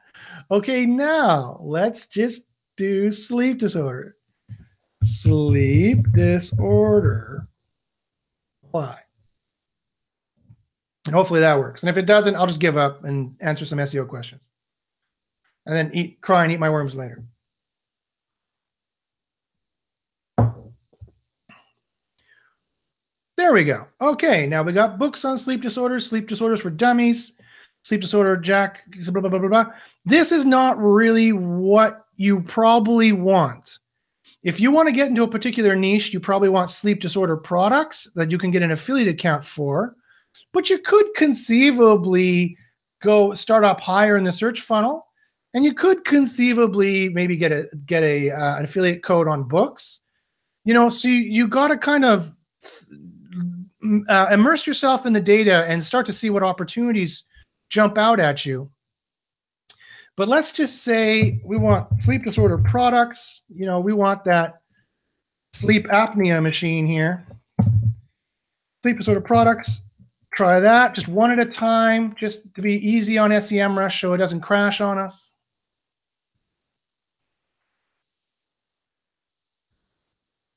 Okay, now let's just do sleep disorder. Sleep disorder. Why? And hopefully that works. And if it doesn't, I'll just give up and answer some SEO questions. And then eat, cry and eat my worms later. There we go. Okay, now we got books on sleep disorders, sleep disorders for dummies, sleep disorder, Jack, blah, blah, blah, blah, blah. This is not really what you probably want. If you want to get into a particular niche, you probably want sleep disorder products that you can get an affiliate account for. But you could conceivably go start up higher in the search funnel, and you could conceivably maybe get a get a uh, an affiliate code on books. You know, so you, you got to kind of uh, immerse yourself in the data and start to see what opportunities jump out at you. But let's just say we want sleep disorder products. You know, we want that sleep apnea machine here. Sleep disorder products. Try that just one at a time, just to be easy on SEMrush so it doesn't crash on us.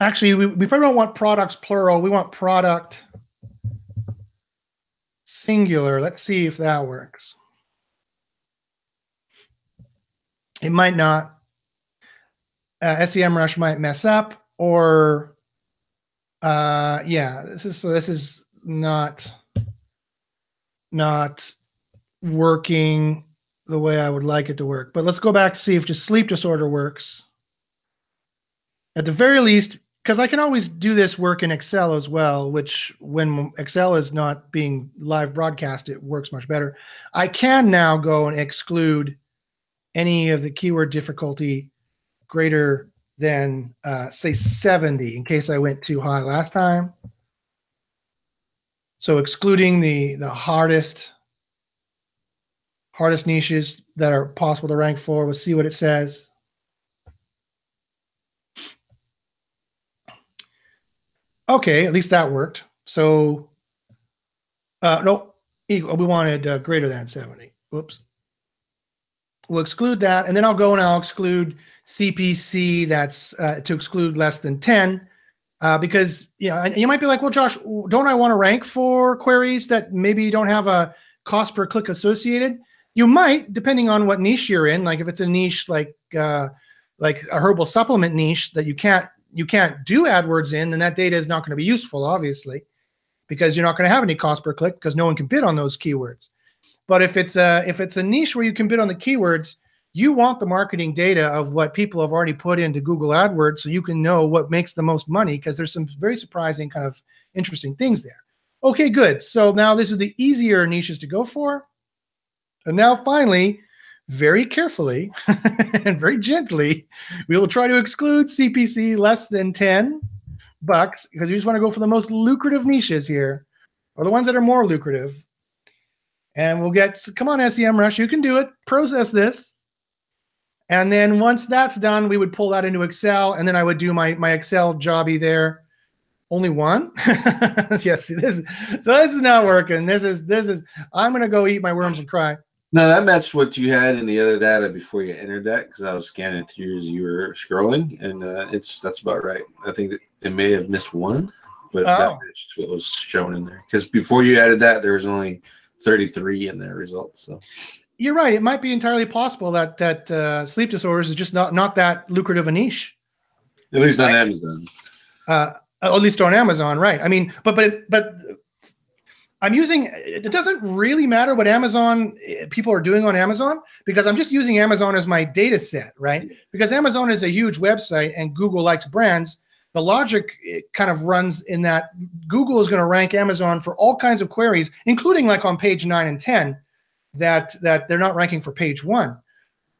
Actually, we, we probably don't want products plural. We want product singular. Let's see if that works. It might not. Uh, SEMrush might mess up, or uh, yeah, this is so this is not not working the way I would like it to work. But let's go back to see if just sleep disorder works. At the very least, because I can always do this work in Excel as well, which when Excel is not being live broadcast, it works much better. I can now go and exclude any of the keyword difficulty greater than, uh, say, 70 in case I went too high last time. So excluding the, the hardest hardest niches that are possible to rank for. We'll see what it says. Okay, at least that worked. So, uh, no, equal. We wanted uh, greater than 70. Whoops. We'll exclude that, and then I'll go and I'll exclude CPC. That's uh, to exclude less than 10, uh, because you know you might be like, well, Josh, don't I want to rank for queries that maybe don't have a cost per click associated? You might, depending on what niche you're in. Like if it's a niche like uh, like a herbal supplement niche that you can't you can't do AdWords in, then that data is not going to be useful, obviously, because you're not going to have any cost per click because no one can bid on those keywords. But if it's a if it's a niche where you can bid on the keywords, you want the marketing data of what people have already put into Google AdWords so you can know what makes the most money because there's some very surprising kind of interesting things there. Okay, good. So now this is the easier niches to go for. And now finally, very carefully and very gently, we will try to exclude CPC less than 10 bucks because we just want to go for the most lucrative niches here or the ones that are more lucrative. And we'll get, come on, SEMrush, you can do it. Process this. And then once that's done, we would pull that into Excel and then I would do my, my Excel jobby there. Only one? yes, this so this is not working. This is this is I'm gonna go eat my worms and cry. No, that matched what you had in the other data before you entered that because I was scanning through as you were scrolling, and uh, it's that's about right. I think that it may have missed one, but that Oh. matched what was shown in there. Because before you added that, there was only 33 in their results. So You're right. It might be entirely possible that that uh, sleep disorders is just not not that lucrative a niche. at least on Amazon. uh, at least on Amazon, right? I mean, but but but I'm using. It doesn't really matter what Amazon eh, people are doing on Amazon because I'm just using Amazon as my data set, right? Because Amazon is a huge website and Google likes brands. The logic it kind of runs in that Google is going to rank Amazon for all kinds of queries, including like on page nine and ten, that that they're not ranking for page one.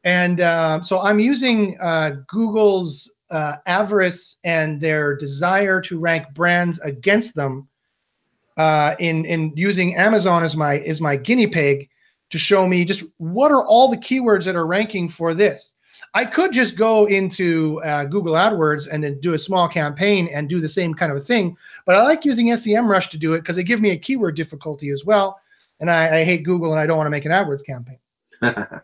And uh, so I'm using uh, Google's uh, avarice and their desire to rank brands against them uh, in in using Amazon as my as my guinea pig to show me just what are all the keywords that are ranking for this. I could just go into uh, Google AdWords and then do a small campaign and do the same kind of a thing, but I like using SEMrush to do it because they give me a keyword difficulty as well. And I, I hate Google and I don't want to make an AdWords campaign.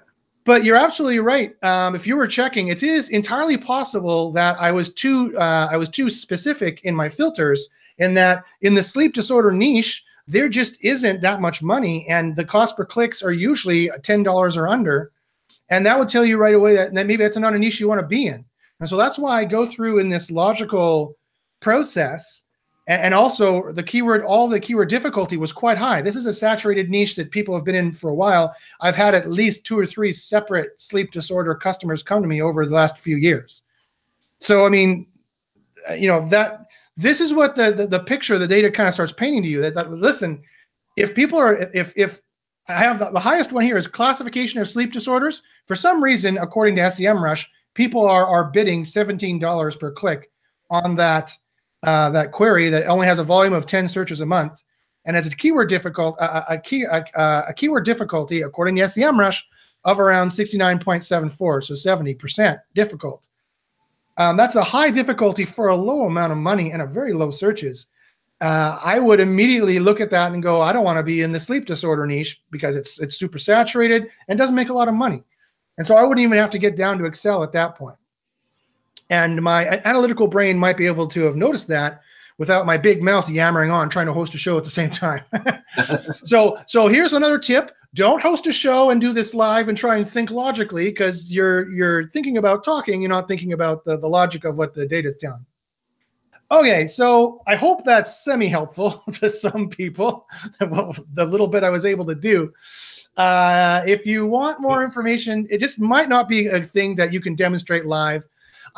But you're absolutely right. Um, if you were checking, it is entirely possible that I was too uh, I was too specific in my filters. In that, in the sleep disorder niche, there just isn't that much money, and the cost per clicks are usually ten dollars or under, and that would tell you right away that, that maybe that's not a niche you want to be in. And so that's why I go through in this logical process and, also the keyword all the keyword difficulty was quite high. This is a saturated niche that people have been in for a while. I've had at least two or three separate sleep disorder customers come to me over the last few years. So i mean uh, you know that this is what the the, the picture the data kind of starts painting to you that, that listen if people are if if i have the, the highest one here is classification of sleep disorders. For some reason according to semrush people are are bidding $17 per click on that uh, that query that only has a volume of 10 searches a month. And has a keyword difficult a, a key a, a keyword difficulty according to SEMrush of around 69.74 so 70% difficult um, that's a high difficulty for a low amount of money and a very low searches uh, I would immediately look at that and go, I don't want to be in the sleep disorder niche because it's it's super saturated and doesn't make a lot of money. And so I wouldn't even have to get down to Excel at that point. And my analytical brain might be able to have noticed that without my big mouth yammering on trying to host a show at the same time. so so here's another tip. Don't host a show and do this live and try and think logically because you're you're thinking about talking, you're not thinking about the, the logic of what the data's telling. Okay, so I hope that's semi helpful to some people, the little bit I was able to do. Uh, if you want more information, it just might not be a thing that you can demonstrate live.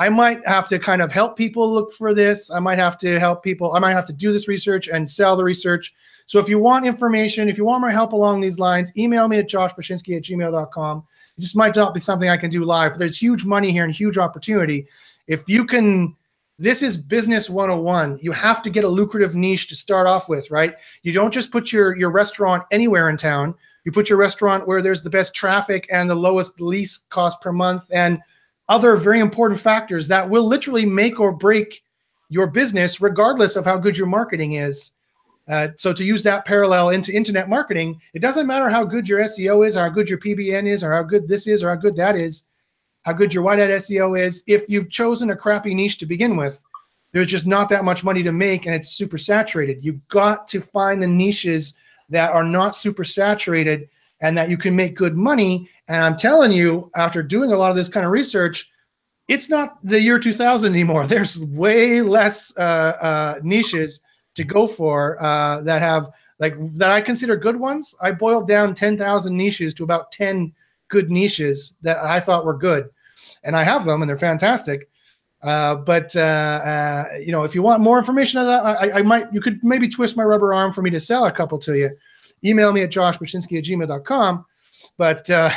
I might have to kind of help people look for this. I might have to help people. I might have to do this research and sell the research. So if you want information, if you want more help along these lines, email me at joshbachynski at gmail.com. It just might not be something I can do live, but there's huge money here and huge opportunity. If you can this is business 101 you have to get a lucrative niche to start off with right you don't just put your your restaurant anywhere in town you put your restaurant where there's the best traffic and the lowest lease cost per month and other very important factors that will literally make or break your business regardless of how good your marketing is uh, so to use that parallel into internet marketing it doesn't matter how good your seo is or how good your pbn is or how good this is or how good that is how good your white hat SEO is. If you've chosen a crappy niche to begin with, there's just not that much money to make and it's super saturated. You've got to find the niches that are not super saturated and that you can make good money. And I'm telling you, after doing a lot of this kind of research, it's not the year 2000 anymore. There's way less uh, uh, niches to go for uh, that have like that I consider good ones. I boiled down 10,000 niches to about 10 good niches that I thought were good, and I have them, and they're fantastic. Uh, but uh, uh, you know, if you want more information on that, I, I, might you could maybe twist my rubber arm for me to sell a couple to you. Email me at joshbachynski at gmail.com. But uh,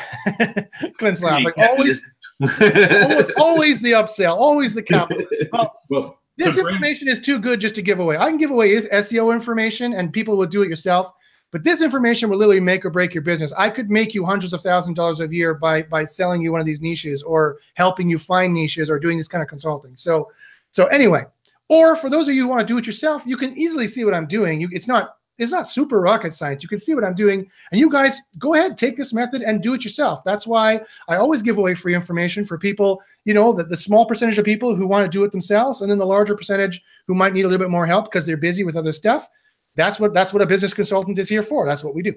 Clint's laughing. Always, always, always the upsell, always the capital. Well, Well, this information is too good just to give away. I can give away is SEO information and people will do it yourself, but this information will literally make or break your business. I could make you hundreds of thousands of dollars a year by by selling you one of these niches or helping you find niches or doing this kind of consulting. So so anyway, or for those of you who want to do it yourself, you can easily see what I'm doing. You, it's not it's not super rocket science. You can see what I'm doing, and you guys go ahead, take this method and do it yourself. That's why I always give away free information for people. You know, that the small percentage of people who want to do it themselves, and then the larger percentage who might need a little bit more help because they're busy with other stuff. That's what that's what a business consultant is here for. That's what we do.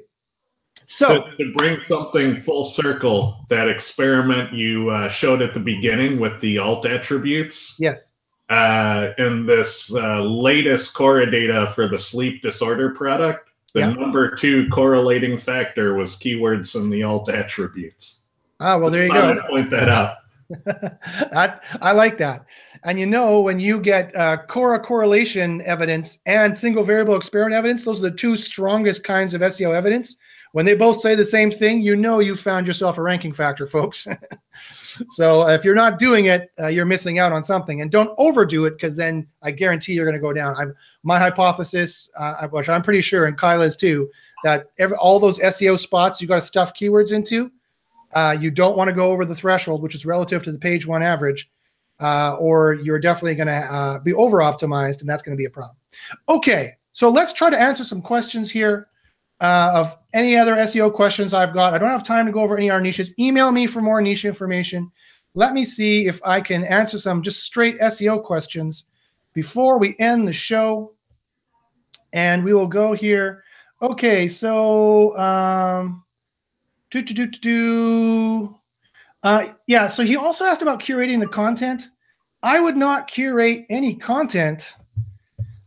So to, to bring something full circle, that experiment you uh, showed at the beginning with the alt attributes. Yes. Uh, in this uh, latest Cora data for the sleep disorder product, the number two correlating factor was keywords in the alt attributes. Ah, well, there you go. point that out. I, I like that. And you know, when you get uh, Cora correlation evidence and single variable experiment evidence, those are the two strongest kinds of SEO evidence. When they both say the same thing, you know you found yourself a ranking factor, folks. so if you're not doing it, uh, you're missing out on something. And don't overdo it because then I guarantee you're going to go down. I'm, my hypothesis, uh, which I'm pretty sure, and Kyla's too, that every, all those SEO spots you got to stuff keywords into, uh, you don't want to go over the threshold, which is relative to the page one average, uh, or you're definitely going to uh, be over optimized, and that's going to be a problem. Okay, so let's try to answer some questions here uh, of any other SEO questions I've got. I don't have time to go over any of our niches. Email me for more niche information. Let me see if I can answer some just straight SEO questions before we end the show. And we will go here. Okay, so um, do do do do. Uh, yeah, so he also asked about curating the content. I would not curate any content.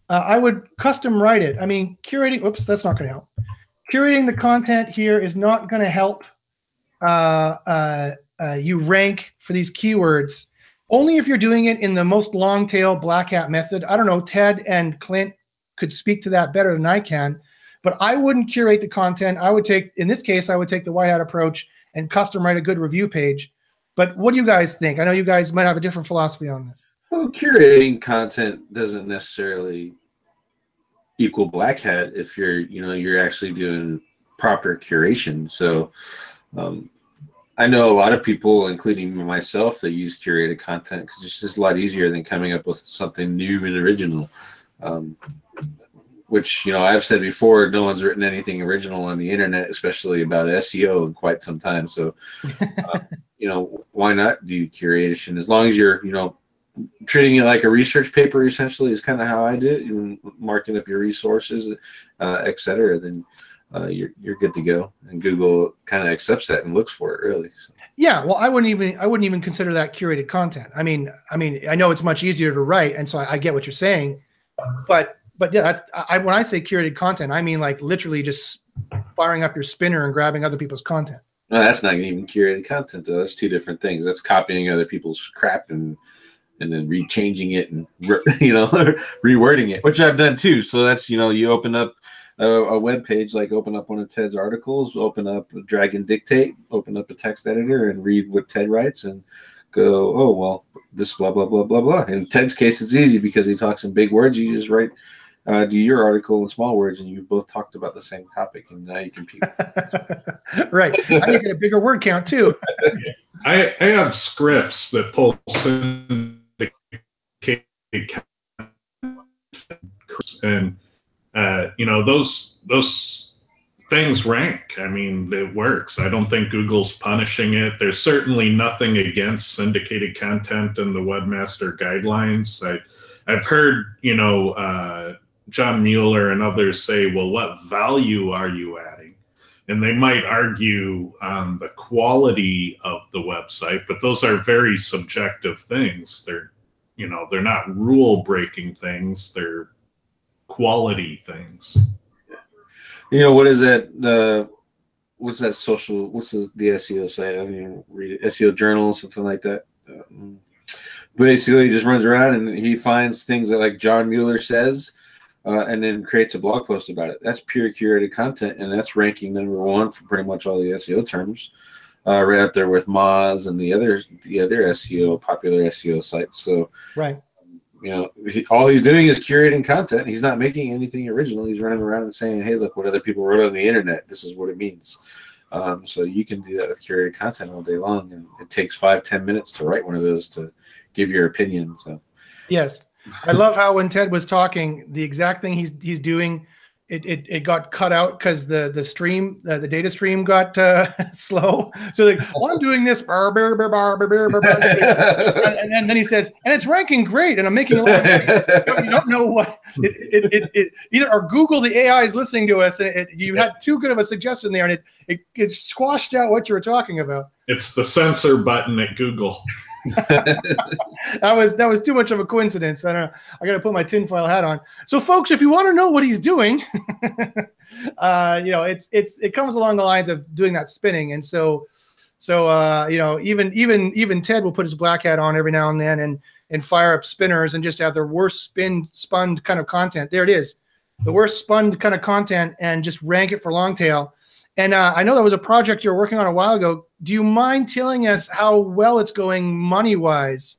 Uh, I would custom write it. I mean, curating. Oops, that's not going to help curating the content here is not going to help uh, uh, uh, you rank for these keywords. Only if you're doing it in the most long tail black hat method. I don't know, Ted and Clint could speak to that better than I can, but I wouldn't curate the content. I would take, in this case, I would take the white hat approach and custom write a good review page. But what do you guys think? I know you guys might have a different philosophy on this. Well, curating content doesn't necessarily equal black hat if you're you know you're actually doing proper curation. So um, i know a lot of people including myself that use curated content because it's just a lot easier than coming up with something new and original. Um, which you know i've said before no one's written anything original on the internet especially about seo in quite some time. So uh, you know why not do curation? As long as you're you know treating it like a research paper essentially is kind of how I did. You marking up your resources, uh, et cetera, then uh, you're you're good to go. And Google kind of accepts that and looks for it really. So. Yeah, well, I wouldn't even I wouldn't even consider that curated content. I mean, I mean, I know it's much easier to write, and so I, I get what you're saying, but but yeah, that's I when I say curated content, I mean like literally just firing up your spinner and grabbing other people's content. No, that's not even curated content though. That's two different things. That's copying other people's crap and and then rechanging it and you know rewording it, which I've done too. So that's you know you open up a, a web page, like open up one of Ted's articles, open up Dragon Dictate, open up a text editor, and read what Ted writes, and go, oh well, this blah blah blah blah blah. In Ted's case, it's easy because he talks in big words. You just write. Uh, do your article in small words, and you've both talked about the same topic, and now you compete. right, I get a bigger word count too. I, I have scripts that pull and uh, you know those those things rank. I mean, it works. I don't think Google's punishing it. There's certainly nothing against syndicated content in the webmaster guidelines. I, I've heard, you know, uh, John Mueller and others say, well, what value are you adding? And they might argue um, the quality of the website, but those are very subjective things. They're you know they're not rule breaking things they're quality things. You know what is that the what's that social what's the, the seo site? I don't even read it seo journal something like that. Um, basically he just runs around and he finds things that like john mueller says uh, and then creates a blog post about it. That's pure curated content and that's ranking number one for pretty much all the seo terms uh, right up there with Moz and the other the other SEO popular SEO sites. So right, you know, he, all he's doing is curating content. He's not making anything original. He's running around and saying, "Hey, look what other people wrote on the internet. This is what it means." Um, so you can do that with curated content all day long, and it takes five ten minutes to write one of those to give your opinion. So yes, I love how when Ted was talking, the exact thing he's he's doing it, it, it got cut out because the the stream uh, the data stream got uh, slow. So like, well, I'm doing this, bar, bar, bar, bar, bar, bar, bar, bar, and, and, and then he says, and it's ranking great, and I'm making a lot of money. You don't- you don't know what it, it, it, it either or Google the AI is listening to us, and it, you had too good of a suggestion there, and it, it it squashed out what you were talking about. It's the censor button at Google. that was that was too much of a coincidence. I don't know. I got to put my tinfoil hat on. So, folks, if you want to know what he's doing, uh, you know, it's it's it comes along the lines of doing that spinning, and so so uh, you know, even even even Ted will put his black hat on every now and then and and fire up spinners and just have their worst spin spun kind of content. There it is, the worst spun kind of content, and just rank it for long tail. And uh, I know that was a project you were working on a while ago. Do you mind telling us how well it's going money wise?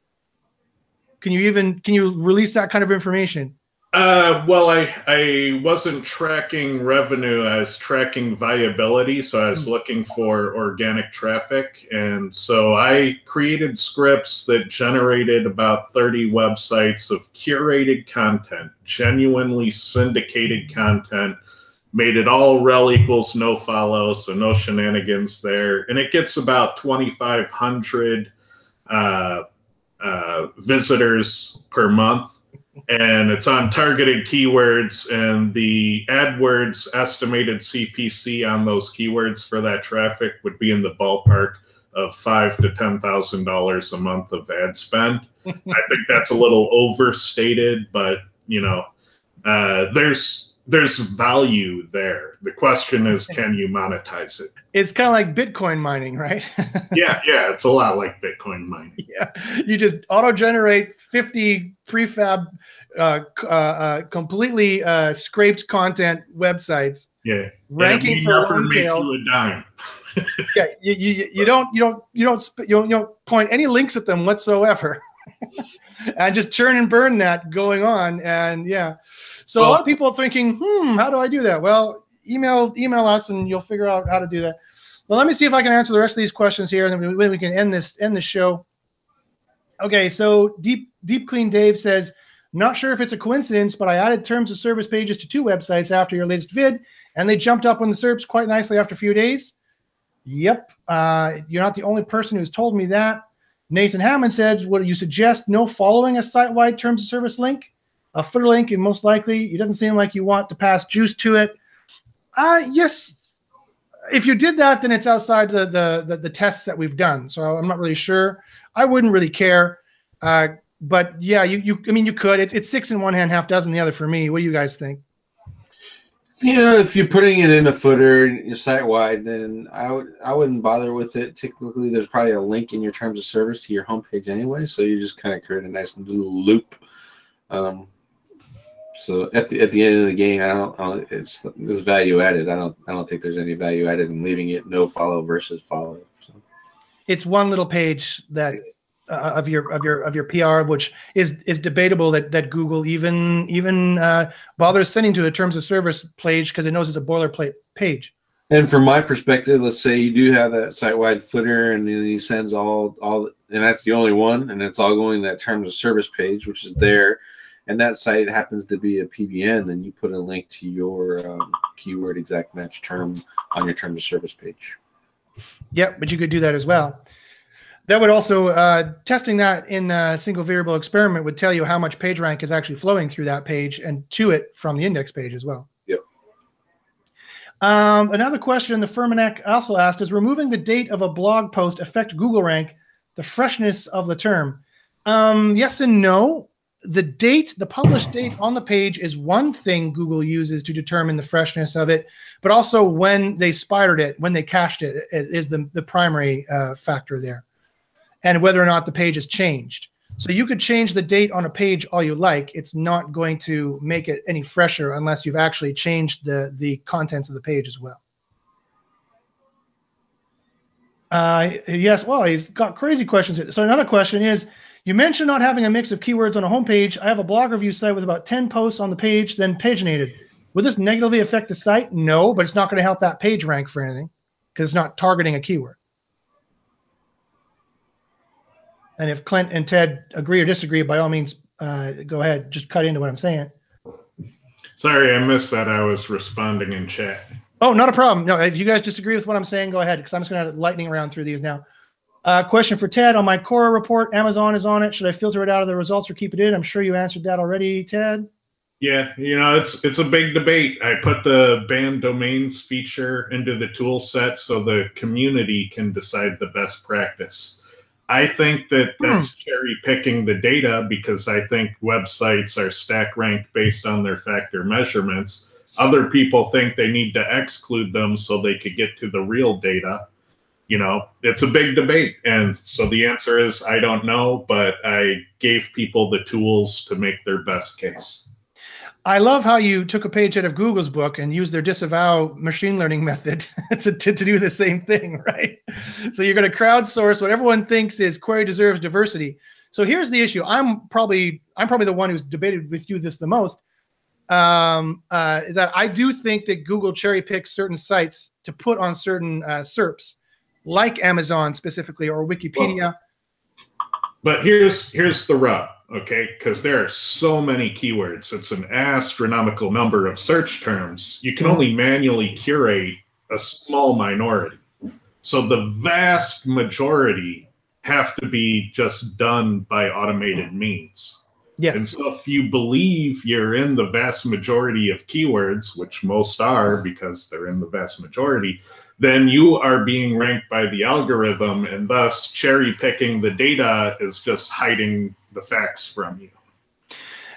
Can you even can you release that kind of information? Uh, well, I I wasn't tracking revenue as tracking viability, so I was looking for organic traffic, and so I created scripts that generated about thirty websites of curated content, genuinely syndicated content. Made it all rel equals no follow, so no shenanigans there, and it gets about twenty five hundred uh, uh, visitors per month and it's on targeted keywords and the AdWords estimated CPC on those keywords for that traffic would be in the ballpark of five to ten thousand dollars a month of ad spend. I think that's a little overstated, but you know, uh, there's there's value there. The question is, can you monetize it? It's kind of like Bitcoin mining, right? Yeah, yeah, it's a lot like Bitcoin mining. yeah, you just auto generate fifty prefab, uh, uh, uh, completely uh, scraped content websites. Yeah, Ranking for long tail. you a dime. yeah, you, you, you don't you don't you don't sp- you don't, you don't point any links at them whatsoever, and just churn and burn that going on, and yeah. So a lot of people are thinking, hmm, how do I do that? Well, email email us, and you'll figure out how to do that. Well, let me see if I can answer the rest of these questions here, and then we, we can end this end the show. Okay, so deep deep clean Dave says, not sure if it's a coincidence, but I added terms of service pages to two websites after your latest vid, and they jumped up on the SERPs quite nicely after a few days. Yep. Uh, you're not the only person who's told me that. Nathan Hammond said, Would you suggest no following a site wide terms of service link? A footer link, and most likely it doesn't seem like you want to pass juice to it. Uh, yes. If you did that, then it's outside the, the, the, the tests that we've done. So I'm not really sure. I wouldn't really care. Uh, but yeah, you, you, I mean, you could. It's, it's six in one hand, half dozen the other for me. What do you guys think? Know, if you're putting it in a footer, your site wide, then I would I wouldn't bother with it. Typically, there's probably a link in your terms of service to your homepage anyway, so you just kind of create a nice little loop. Um, so at the at the end of the game, I don't, I don't it's it's value added. I don't I don't think there's any value added in leaving it no follow versus follow. So. it's one little page that uh, of your of your of your PR, which is is debatable that that Google even even uh, bothers sending to a terms of service page because it knows it's a boilerplate page. And from my perspective, let's say you do have that site wide footer, and he sends all all, and that's the only one, and it's all going to that terms of service page, which is there, and that site happens to be a PBN. Then you put a link to your um, keyword exact match term on your terms of service page. Yep, but you could do that as well. That would also uh, testing that in a single variable experiment would tell you how much page rank is actually flowing through that page and to it from the index page as well. Yep. Um, another question the Firmanek also asked is removing the date of a blog post affect Google rank the freshness of the term? Um, yes and no. The date, the published date on the page is one thing Google uses to determine the freshness of it, but also when they spidered it, when they cached it, it is the, the primary uh, factor there and whether or not the page has changed. So you could change the date on a page all you like. It's not going to make it any fresher unless you've actually changed the the contents of the page as well. Uh, yes, well, he's got crazy questions. So another question is, you mentioned not having a mix of keywords on a homepage. I have a blog review site with about 10 posts on the page, then paginated. Would this negatively affect the site? No, but it's not going to help that page rank for anything because it's not targeting a keyword. And if Clint and Ted agree or disagree, by all means, uh, go ahead. Just cut into what I'm saying. Sorry, I missed that. I was responding in chat. Oh, not a problem. No, if you guys disagree with what I'm saying, go ahead because I'm just going to lightning around through these now. Uh, question for Ted on my Cora report. Amazon is on it. Should I filter it out of the results or keep it in? I'm sure you answered that already, Ted. Yeah, you know it's it's a big debate. I put the banned domains feature into the tool set so the community can decide the best practice. I think that Hmm. that's cherry picking the data because I think websites are stack ranked based on their factor measurements. Other people think they need to exclude them so they could get to the real data. You know, it's a big debate. And so the answer is I don't know, but I gave people the tools to make their best case. I love how you took a page out of Google's book and used their disavow machine learning method to, to, to do the same thing, right? So you're going to crowdsource what everyone thinks is query deserves diversity. So here's the issue. I'm probably I'm probably the one who's debated with you this the most. Um, uh, that I do think that Google cherry picks certain sites to put on certain uh, SERPs, like Amazon specifically or Wikipedia. But here's here's the rub, okay? Because there are so many keywords. It's an astronomical number of search terms. You can only manually curate a small minority. So the vast majority have to be just done by automated means. Yes. And so if you believe you're in the vast majority of keywords, which most are because they're in the vast majority, then you are being ranked by the algorithm and thus cherry picking the data is just hiding the facts from you.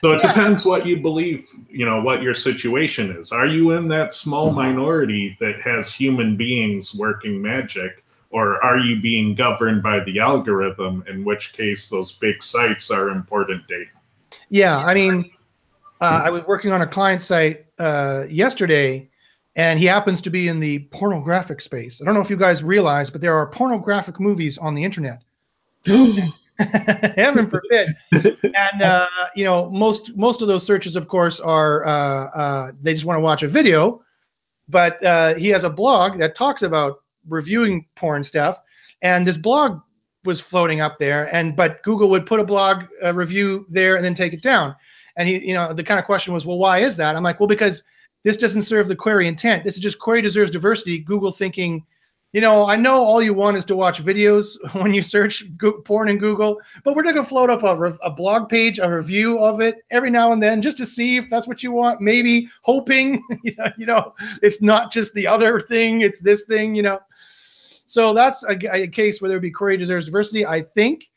So it Yeah. depends what you believe, you know, what your situation is. Are you in that small minority that has human beings working magic? Or are you being governed by the algorithm, in which case those big sites are important data? Yeah, I mean, uh, I was working on a client site uh, yesterday, and he happens to be in the pornographic space. I don't know if you guys realize, but there are pornographic movies on the internet. Heaven forbid. and uh, you know, most most of those searches, of course, are uh, uh, they just want to watch a video. But uh, he has a blog that talks about reviewing porn stuff, and this blog was floating up there. And but Google would put a blog uh, review there and then take it down. And he, you know, the kind of question was, well, why is that? I'm like, well, because this doesn't serve the query intent. This is just query deserves diversity. Google thinking, you know, I know all you want is to watch videos when you search porn in Google, but we're going to float up a, a blog page, a review of it every now and then, just to see if that's what you want. Maybe hoping, you know, it's not just the other thing; it's this thing, you know. So that's a, a case where there would be query deserves diversity, I think,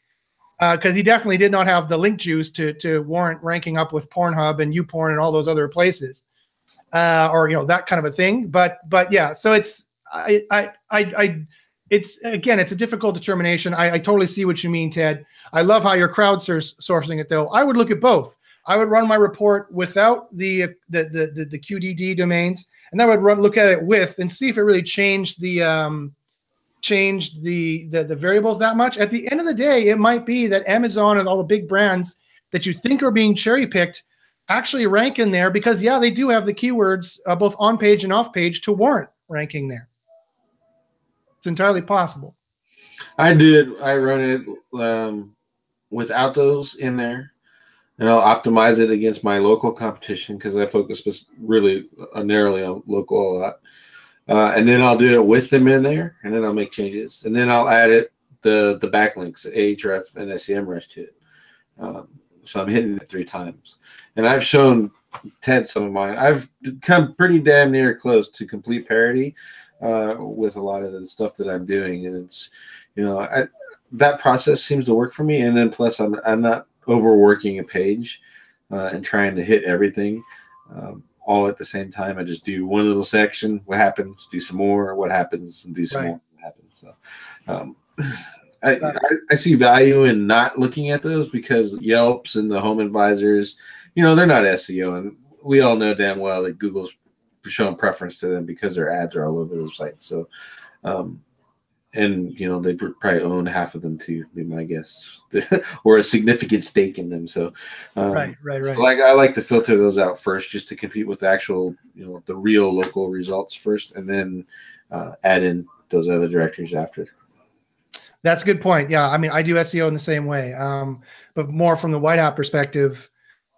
uh, because he definitely did not have the link juice to to warrant ranking up with Pornhub and YouPorn and all those other places, uh, or you know that kind of a thing. But but yeah, so it's I I I, I it's again it's a difficult determination. I, I totally see what you mean, Ted. I love how you're crowdsourcing it though. I would look at both. I would run my report without the the the the, the QDD domains, and I would run look at it with and see if it really changed the um, changed the, the the variables that much. At the end of the day, it might be that Amazon and all the big brands that you think are being cherry picked actually rank in there because yeah, they do have the keywords uh, both on page and off page to warrant ranking there. It's entirely possible. I did. I run it um, without those in there, and I'll optimize it against my local competition because I focus really uh, narrowly on local a lot. Uh, and then I'll do it with them in there, and then I'll make changes, and then I'll add it the the backlinks, Ahref and SEMrush to it. Um, so I'm hitting it three times, and I've shown Ted some of mine. I've come pretty damn near close to complete parity uh, with a lot of the stuff that I'm doing, and it's you know I, that process seems to work for me. And then plus I'm I'm not overworking a page uh, and trying to hit everything um, all at the same time. I just do one little section, what happens, do some more, what happens, and do some Right. more, what happens. So. Um, I, I, I see value in not looking at those because Yelps and the home advisors, you know, they're not SEO, and we all know damn well that Google's showing preference to them because their ads are all over their sites. So, um, and you know, they probably own half of them too, be my guess, or a significant stake in them. So, um, right, right, right. so like I like to filter those out first, just to compete with the actual, you know, the real local results first, and then uh, add in those other directories after. That's a good point. Yeah, I mean, I do SEO in the same way, um, but more from the white hat perspective.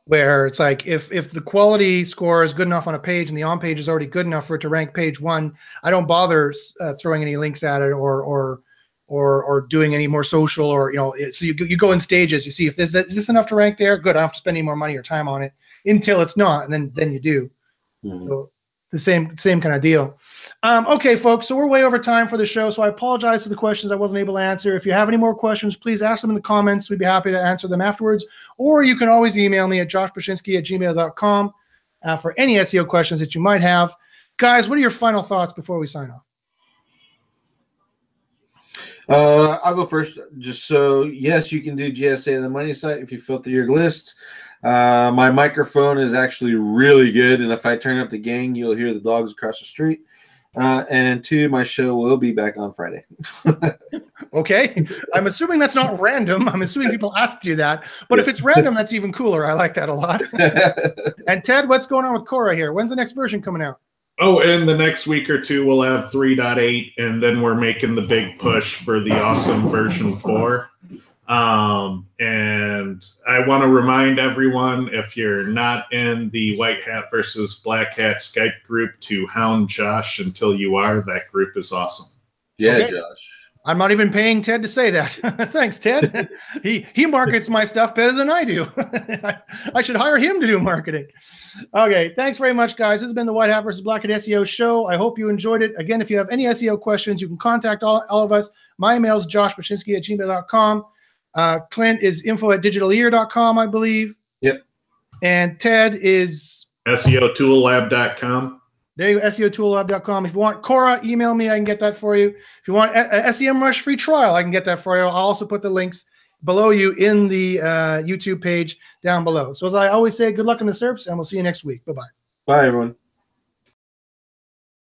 where it's like if if the quality score is good enough on a page and the on page is already good enough for it to rank page one, I don't bother uh, throwing any links at it or or or or doing any more social or you know. It, so you you go in stages. You see if this is this enough to rank there. Good. I don't have to spend any more money or time on it until it's not, and then then you do. Mhm. So the same same kind of deal. Um, okay, folks. So we're way over time for the show. So I apologize for the questions I wasn't able to answer. If you have any more questions, please ask them in the comments. We'd be happy to answer them afterwards. Or you can always email me at joshbachynski at gmail.com uh, for any SEO questions that you might have. Guys, what are your final thoughts before we sign off? Uh, I'll go first. Just so yes, you can do GSA on the money site if you filter your lists. Uh, my microphone is actually really good, and if I turn up the gang, you'll hear the dogs across the street. Uh, and two, my show will be back on Friday. Okay. I'm assuming that's not random. I'm assuming people asked you that. But if it's random, that's even cooler. I like that a lot. And Ted, what's going on with Cora here? When's the next version coming out? Oh, and the next week or two we'll have 3.8, and then we're making the big push for the awesome version 4. Um, and I want to remind everyone if you're not in the White Hat versus Black Hat Skype group to hound Josh until you are. That group is awesome. yeah, Okay. Josh. I'm not even paying Ted to say that. Thanks, Ted. he he markets my stuff better than I do. I should hire him to do marketing. Okay, thanks very much, guys. This has been the White Hat versus Black Hat SEO show. I hope you enjoyed it. Again, if you have any SEO questions, you can contact all, all of us. My email is joshbachynski at gmail.com. Uh, Clint is info at digitalear.com, I believe. Yep. And Ted is SEOtoollab.com. there you go, SEOtoollab.com. If you want Cora, email me. I can get that for you. If you want a, a SEMrush free trial, I can get that for you. I'll also put the links below you in the uh, YouTube page down below. So as I always say, good luck in the SERPs, and we'll see you next week. Bye-bye. Bye, everyone.